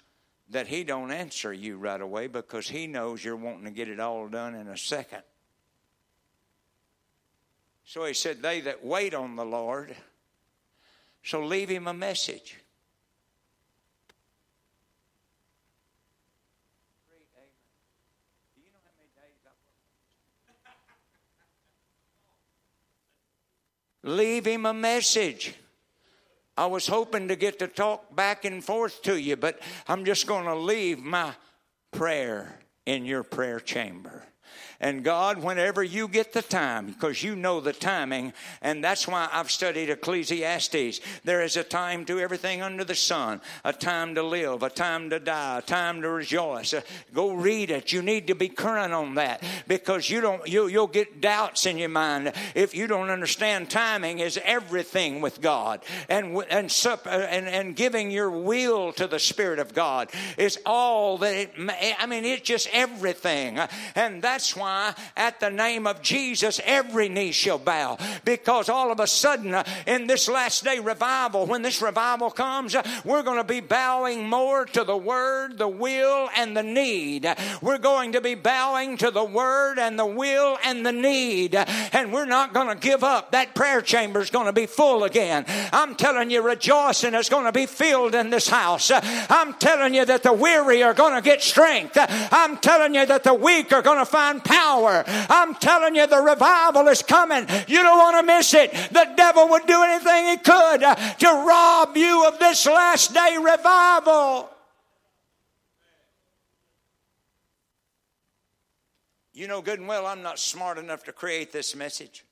that he don't answer you right away because he knows you're wanting to get it all done in a second. So he said, They that wait on the Lord, so leave him a message. Leave him a message. I was hoping to get to talk back and forth to you, but I'm just going to leave my prayer in your prayer chamber. And God, whenever you get the time, because you know the timing, and that's why I've studied Ecclesiastes. There is a time to everything under the sun, a time to live, a time to die, a time to rejoice. Uh, go read it. You need to be current on that because you don't. You, you'll get doubts in your mind if you don't understand. Timing is everything with God, and and sup, uh, and and giving your will to the Spirit of God is all that it. I mean, it's just everything, and that's why why at the name of Jesus every knee shall bow. Because all of a sudden, uh, in this last day revival, when this revival comes, uh, we're going to be bowing more to the word, the will, and the need. We're going to be bowing to the word and the will and the need. And we're not going to give up. That prayer chamber is going to be full again. I'm telling you, rejoicing is going to be filled in this house. I'm telling you that the weary are going to get strength. I'm telling you that the weak are going to find power power. I'm telling you, the revival is coming. You don't want to miss it. The devil would do anything he could uh, to rob you of this last day revival. You know good and well I'm not smart enough to create this message.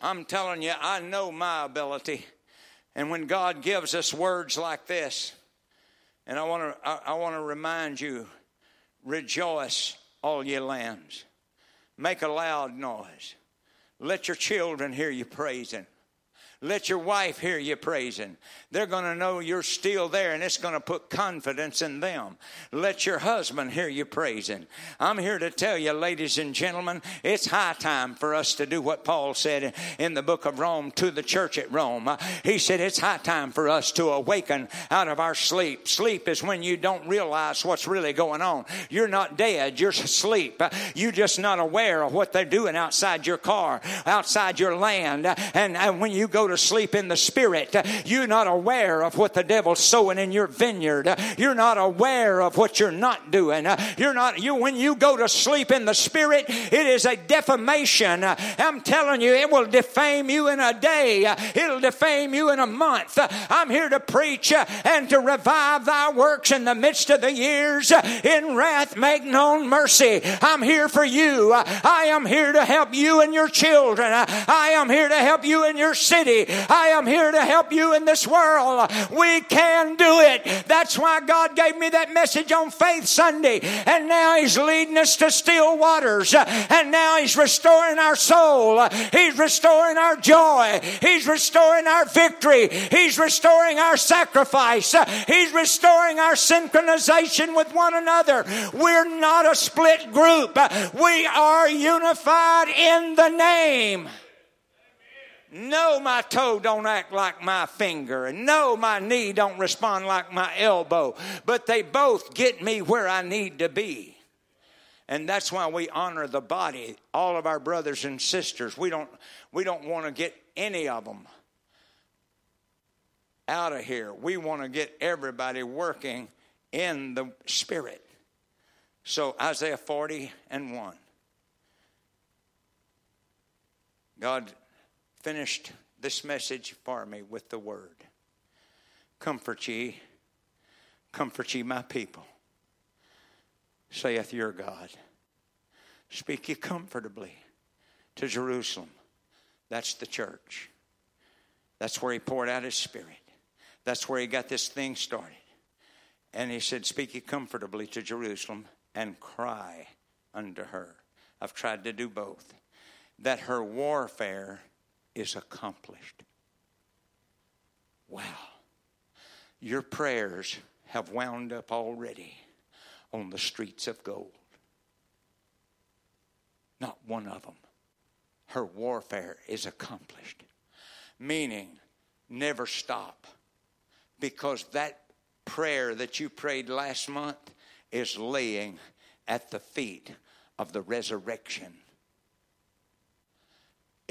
I'm telling you, I know my ability. And when God gives us words like this, and I want to I, I want to remind you, rejoice all ye lambs. Make a loud noise. Let your children hear you praising. Let your wife hear you praising. They're going to know you're still there and it's going to put confidence in them. Let your husband hear you praising. I'm here to tell you, ladies and gentlemen, it's high time for us to do what Paul said in the book of Rome to the church at Rome. He said it's high time for us to awaken out of our sleep. Sleep is when you don't realize what's really going on. You're not dead, you're asleep. You're just not aware of what they're doing outside your car, outside your land. And, and when you go to sleep in the spirit, you're not aware of what the devil's sowing in your vineyard. You're not aware of what you're not doing. You're not, you, when you go to sleep in the spirit, it is a defamation. I'm telling you, it will defame you in a day. It'll defame you in a month. I'm here to preach and to revive thy works in the midst of the years. In wrath, make known mercy. I'm here for you. I am here to help you and your children. I am here to help you in your city. I am here to help you in this world. We can do it. That's why God gave me that message on Faith Sunday. And now He's leading us to still waters. And now He's restoring our soul. He's restoring our joy. He's restoring our victory. He's restoring our sacrifice. He's restoring our synchronization with one another. We're not a split group. We are unified in the name. No, my toe don't act like my finger, and no, my knee don't respond like my elbow, but they both get me where I need to be. And that's why we honor the body, all of our brothers and sisters. We don't, we don't want to get any of them out of here. We want to get everybody working in the Spirit. So, Isaiah 40 and 1. God finished this message for me with the word Comfort ye, comfort ye, my people, saith your God. Speak ye comfortably to Jerusalem. That's the church. That's where he poured out his spirit. That's where he got this thing started. And he said, Speak ye comfortably to Jerusalem and cry unto her. I've tried to do both. That her warfare is accomplished. Wow. Your prayers have wound up already on the streets of gold. Not one of them. Her warfare is accomplished. Meaning, never stop. Because that prayer that you prayed last month is laying at the feet of the resurrection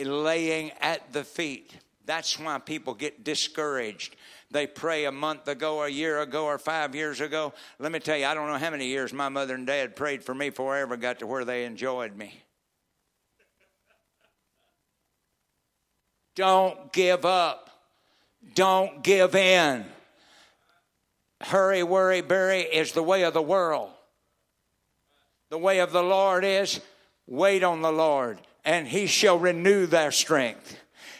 laying at the feet. That's why people get discouraged. They pray a month ago, a year ago, or five years ago. Let me tell you, I don't know how many years my mother and dad prayed for me before I ever got to where they enjoyed me. Don't give up. Don't give in. Hurry, worry, bury is the way of the world. The way of the Lord is wait on the Lord and he shall renew their strength.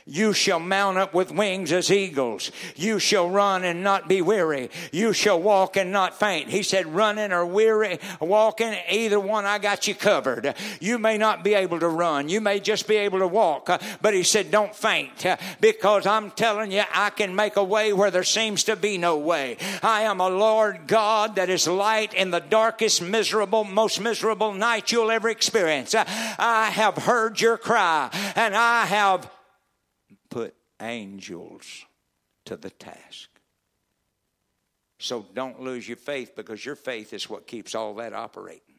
You shall mount up with wings as eagles. You shall run and not be weary. You shall walk and not faint. He said, running or weary, walking, either one, I got you covered. You may not be able to run. You may just be able to walk. Uh, but he said, don't faint uh, because I'm telling you, I can make a way where there seems to be no way. I am a Lord God that is light in the darkest, miserable, most miserable night you'll ever experience. Uh, I have heard your cry and I have angels to the task. So don't lose your faith because your faith is what keeps all that operating.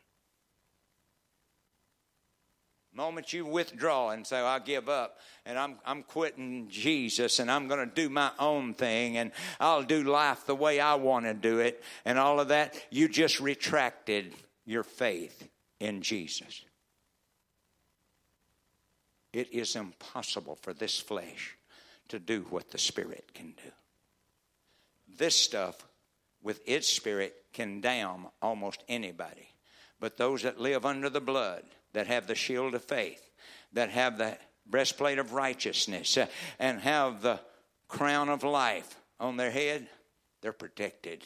moment you withdraw and say, I give up and I'm, I'm quitting Jesus and I'm going to do my own thing and I'll do life the way I want to do it and all of that, you just retracted your faith in Jesus. It is impossible for this flesh to do what the Spirit can do. This stuff, with its spirit, can damn almost anybody. But those that live under the blood, that have the shield of faith, that have the breastplate of righteousness, uh, and have the crown of life on their head, they're protected.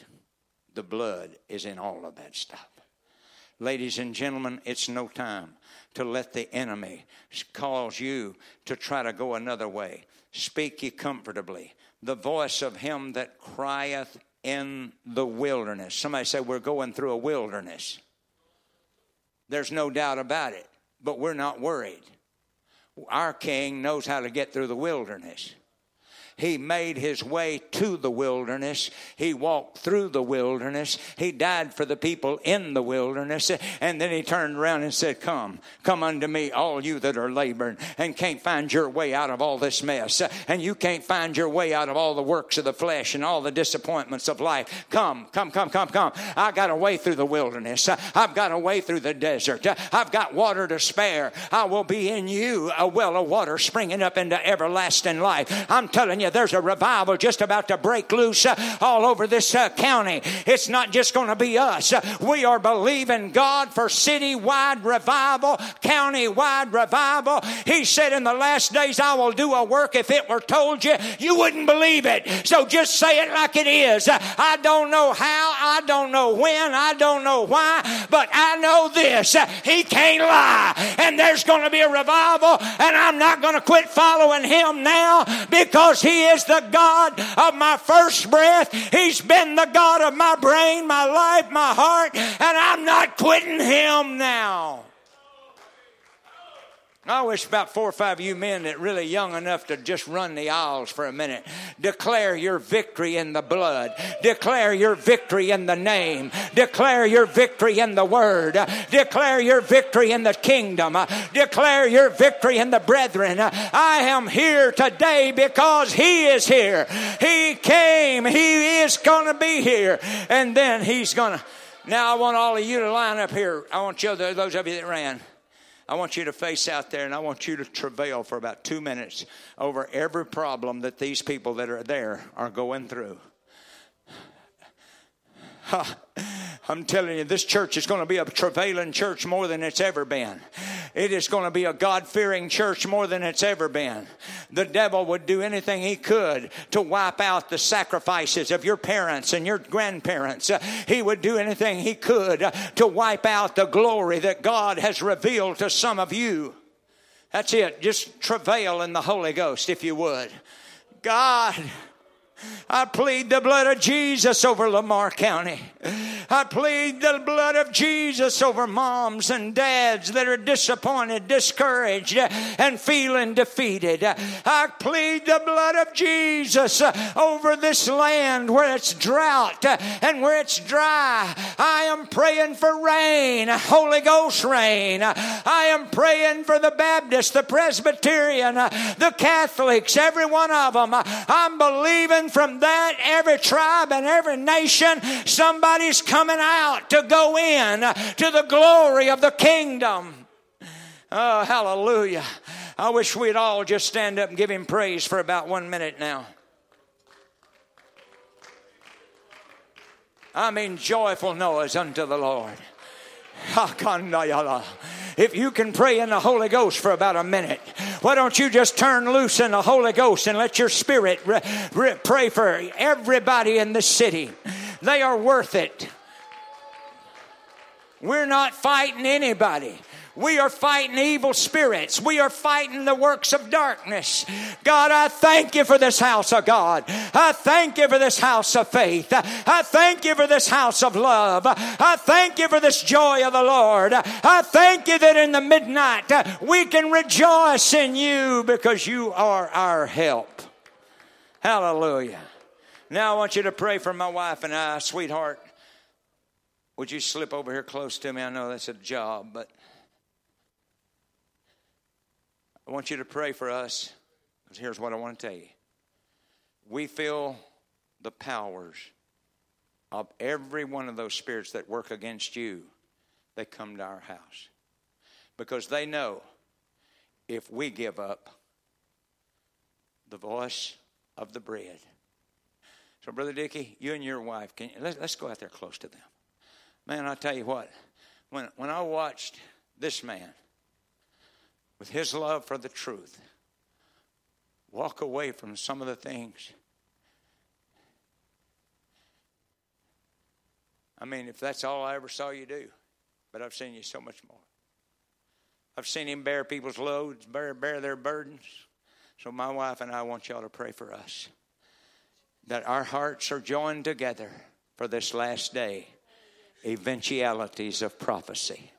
The blood is in all of that stuff. Ladies and gentlemen, it's no time to let the enemy cause you to try to go another way. Speak ye comfortably. The voice of him that crieth in the wilderness. Somebody say, We're going through a wilderness. There's no doubt about it, but we're not worried. Our king knows how to get through the wilderness. He made his way to the wilderness. He walked through the wilderness. He died for the people in the wilderness. And then he turned around and said, Come, come unto me, all you that are laboring and can't find your way out of all this mess. And you can't find your way out of all the works of the flesh and all the disappointments of life. Come, come, come, come, come. I got a way through the wilderness. I've got a way through the desert. I've got water to spare. I will be in you a well of water springing up into everlasting life. I'm telling you, there's a revival just about to break loose uh, all over this uh, county. It's not just going to be us. We are believing God for city-wide revival, county-wide revival. He said in the last days, I will do a work if it were told you, you wouldn't believe it. So just say it like it is. I don't know how, I don't know when, I don't know why, but I know this. He can't lie. And there's going to be a revival, and I'm not going to quit following him now because he is the God of my first breath. He's been the God of my brain, my life, my heart, and I'm not quitting him now. I wish about four or five of you men that really young enough to just run the aisles for a minute. Declare your victory in the blood. Declare your victory in the name. Declare your victory in the word. Declare your victory in the kingdom. Declare your victory in the brethren. I am here today because he is here. He came. He is going to be here. And then he's going to. Now I want all of you to line up here. I want you, those of you that ran. I want you to face out there and I want you to travail for about two minutes over every problem that these people that are there are going through. I'm telling you, this church is going to be a travailing church more than it's ever been. It is going to be a God fearing church more than it's ever been. The devil would do anything he could to wipe out the sacrifices of your parents and your grandparents. Uh, he would do anything he could uh, to wipe out the glory that God has revealed to some of you. That's it. Just travail in the Holy Ghost if you would. God. I plead the blood of Jesus over Lamar County. I plead the blood of Jesus over moms and dads that are disappointed, discouraged, and feeling defeated. I plead the blood of Jesus over this land where it's drought and where it's dry. I am praying for rain, Holy Ghost rain. I am praying for the Baptist, the Presbyterian, the Catholics, every one of them. I'm believing from that, every tribe and every nation, somebody's coming out to go in to the glory of the kingdom. Oh, hallelujah. I wish we'd all just stand up and give him praise for about one minute now. I mean, joyful noise unto the Lord. If you can pray in the Holy Ghost for about a minute, why don't you just turn loose in the Holy Ghost and let your spirit re- re- pray for everybody in the city? They are worth it. We're not fighting anybody. We are fighting evil spirits. We are fighting the works of darkness. God, I thank you for this house of God. I thank you for this house of faith. I thank you for this house of love. I thank you for this joy of the Lord. I thank you that in the midnight uh, we can rejoice in you because you are our help. Hallelujah. Now I want you to pray for my wife and I, sweetheart. Would you slip over here close to me? I know that's a job, but. I want you to pray for us because here's what I want to tell you. We feel the powers of every one of those spirits that work against you They come to our house because they know if we give up the voice of the bread. So, Brother Dickey, you and your wife, can you, let, us go out there close to them. Man, I tell you what, when, when I watched this man with his love for the truth, walk away from some of the things. I mean, if that's all I ever saw you do, but I've seen you so much more. I've seen him bear people's loads, bear, bear their burdens. So, my wife and I want y'all to pray for us that our hearts are joined together for this last day, eventualities of prophecy.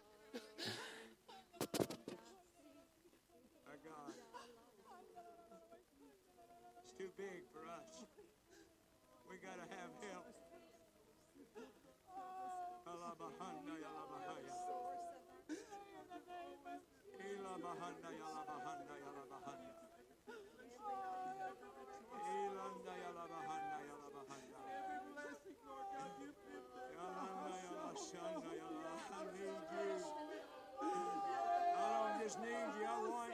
Veznei yala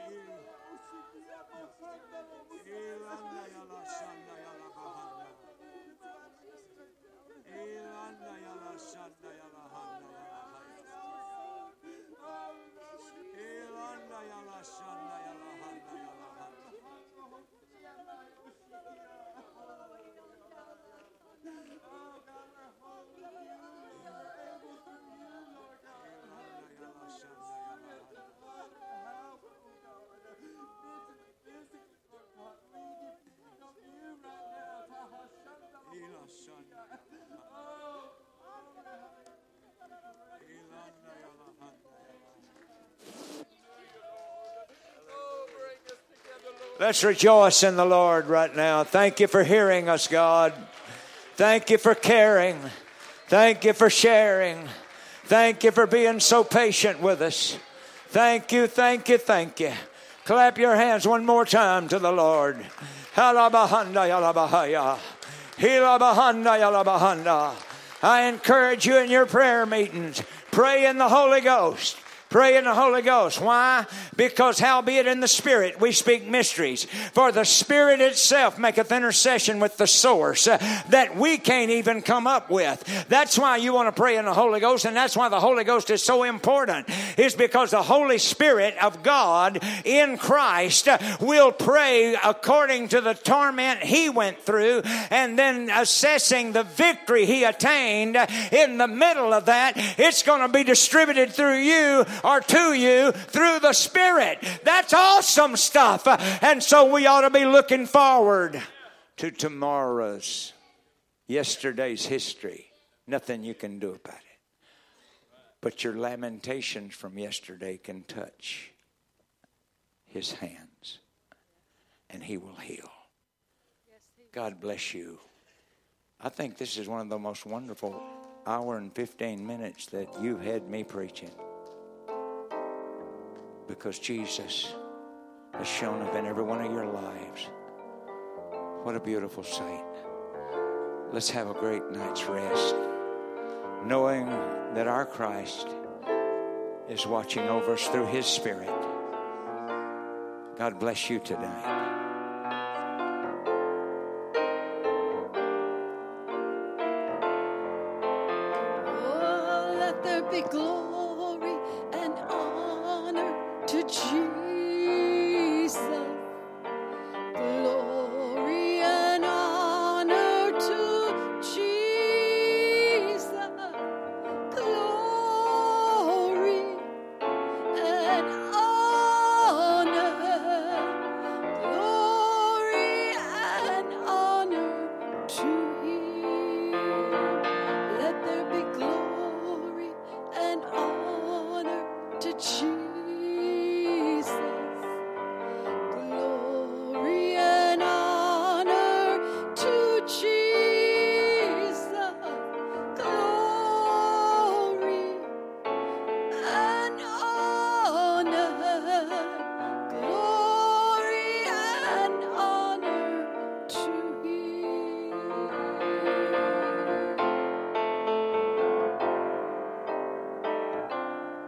İlanda yala şanda yala bahanda. İlanda yala şanda yala handa yala hayat. İlanda yala şanda Let's rejoice in the Lord right now. Thank you for hearing us, God. Thank you for caring. Thank you for sharing. Thank you for being so patient with us. Thank you, thank you, thank you. Clap your hands one more time to the Lord. I encourage you in your prayer meetings, pray in the Holy Ghost. Pray in the Holy Ghost. Why? Because howbeit in the Spirit we speak mysteries. For the Spirit itself maketh intercession with the source uh, that we can't even come up with. That's why you want to pray in the Holy Ghost, and that's why the Holy Ghost is so important, is because the Holy Spirit of God in Christ will pray according to the torment he went through, and then assessing the victory he attained in the middle of that, it's going to be distributed through you or to you through the Spirit. That's awesome stuff. And so we ought to be looking forward to tomorrow's, yesterday's history. Nothing you can do about it. But your lamentations from yesterday can touch his hands and he will heal. God bless you. I think this is one of the most wonderful hour and 15 minutes that you've had me preaching because Jesus has shown up in every one of your lives. What a beautiful sight. Let's have a great night's rest, knowing that our Christ is watching over us through His Spirit. God bless you tonight.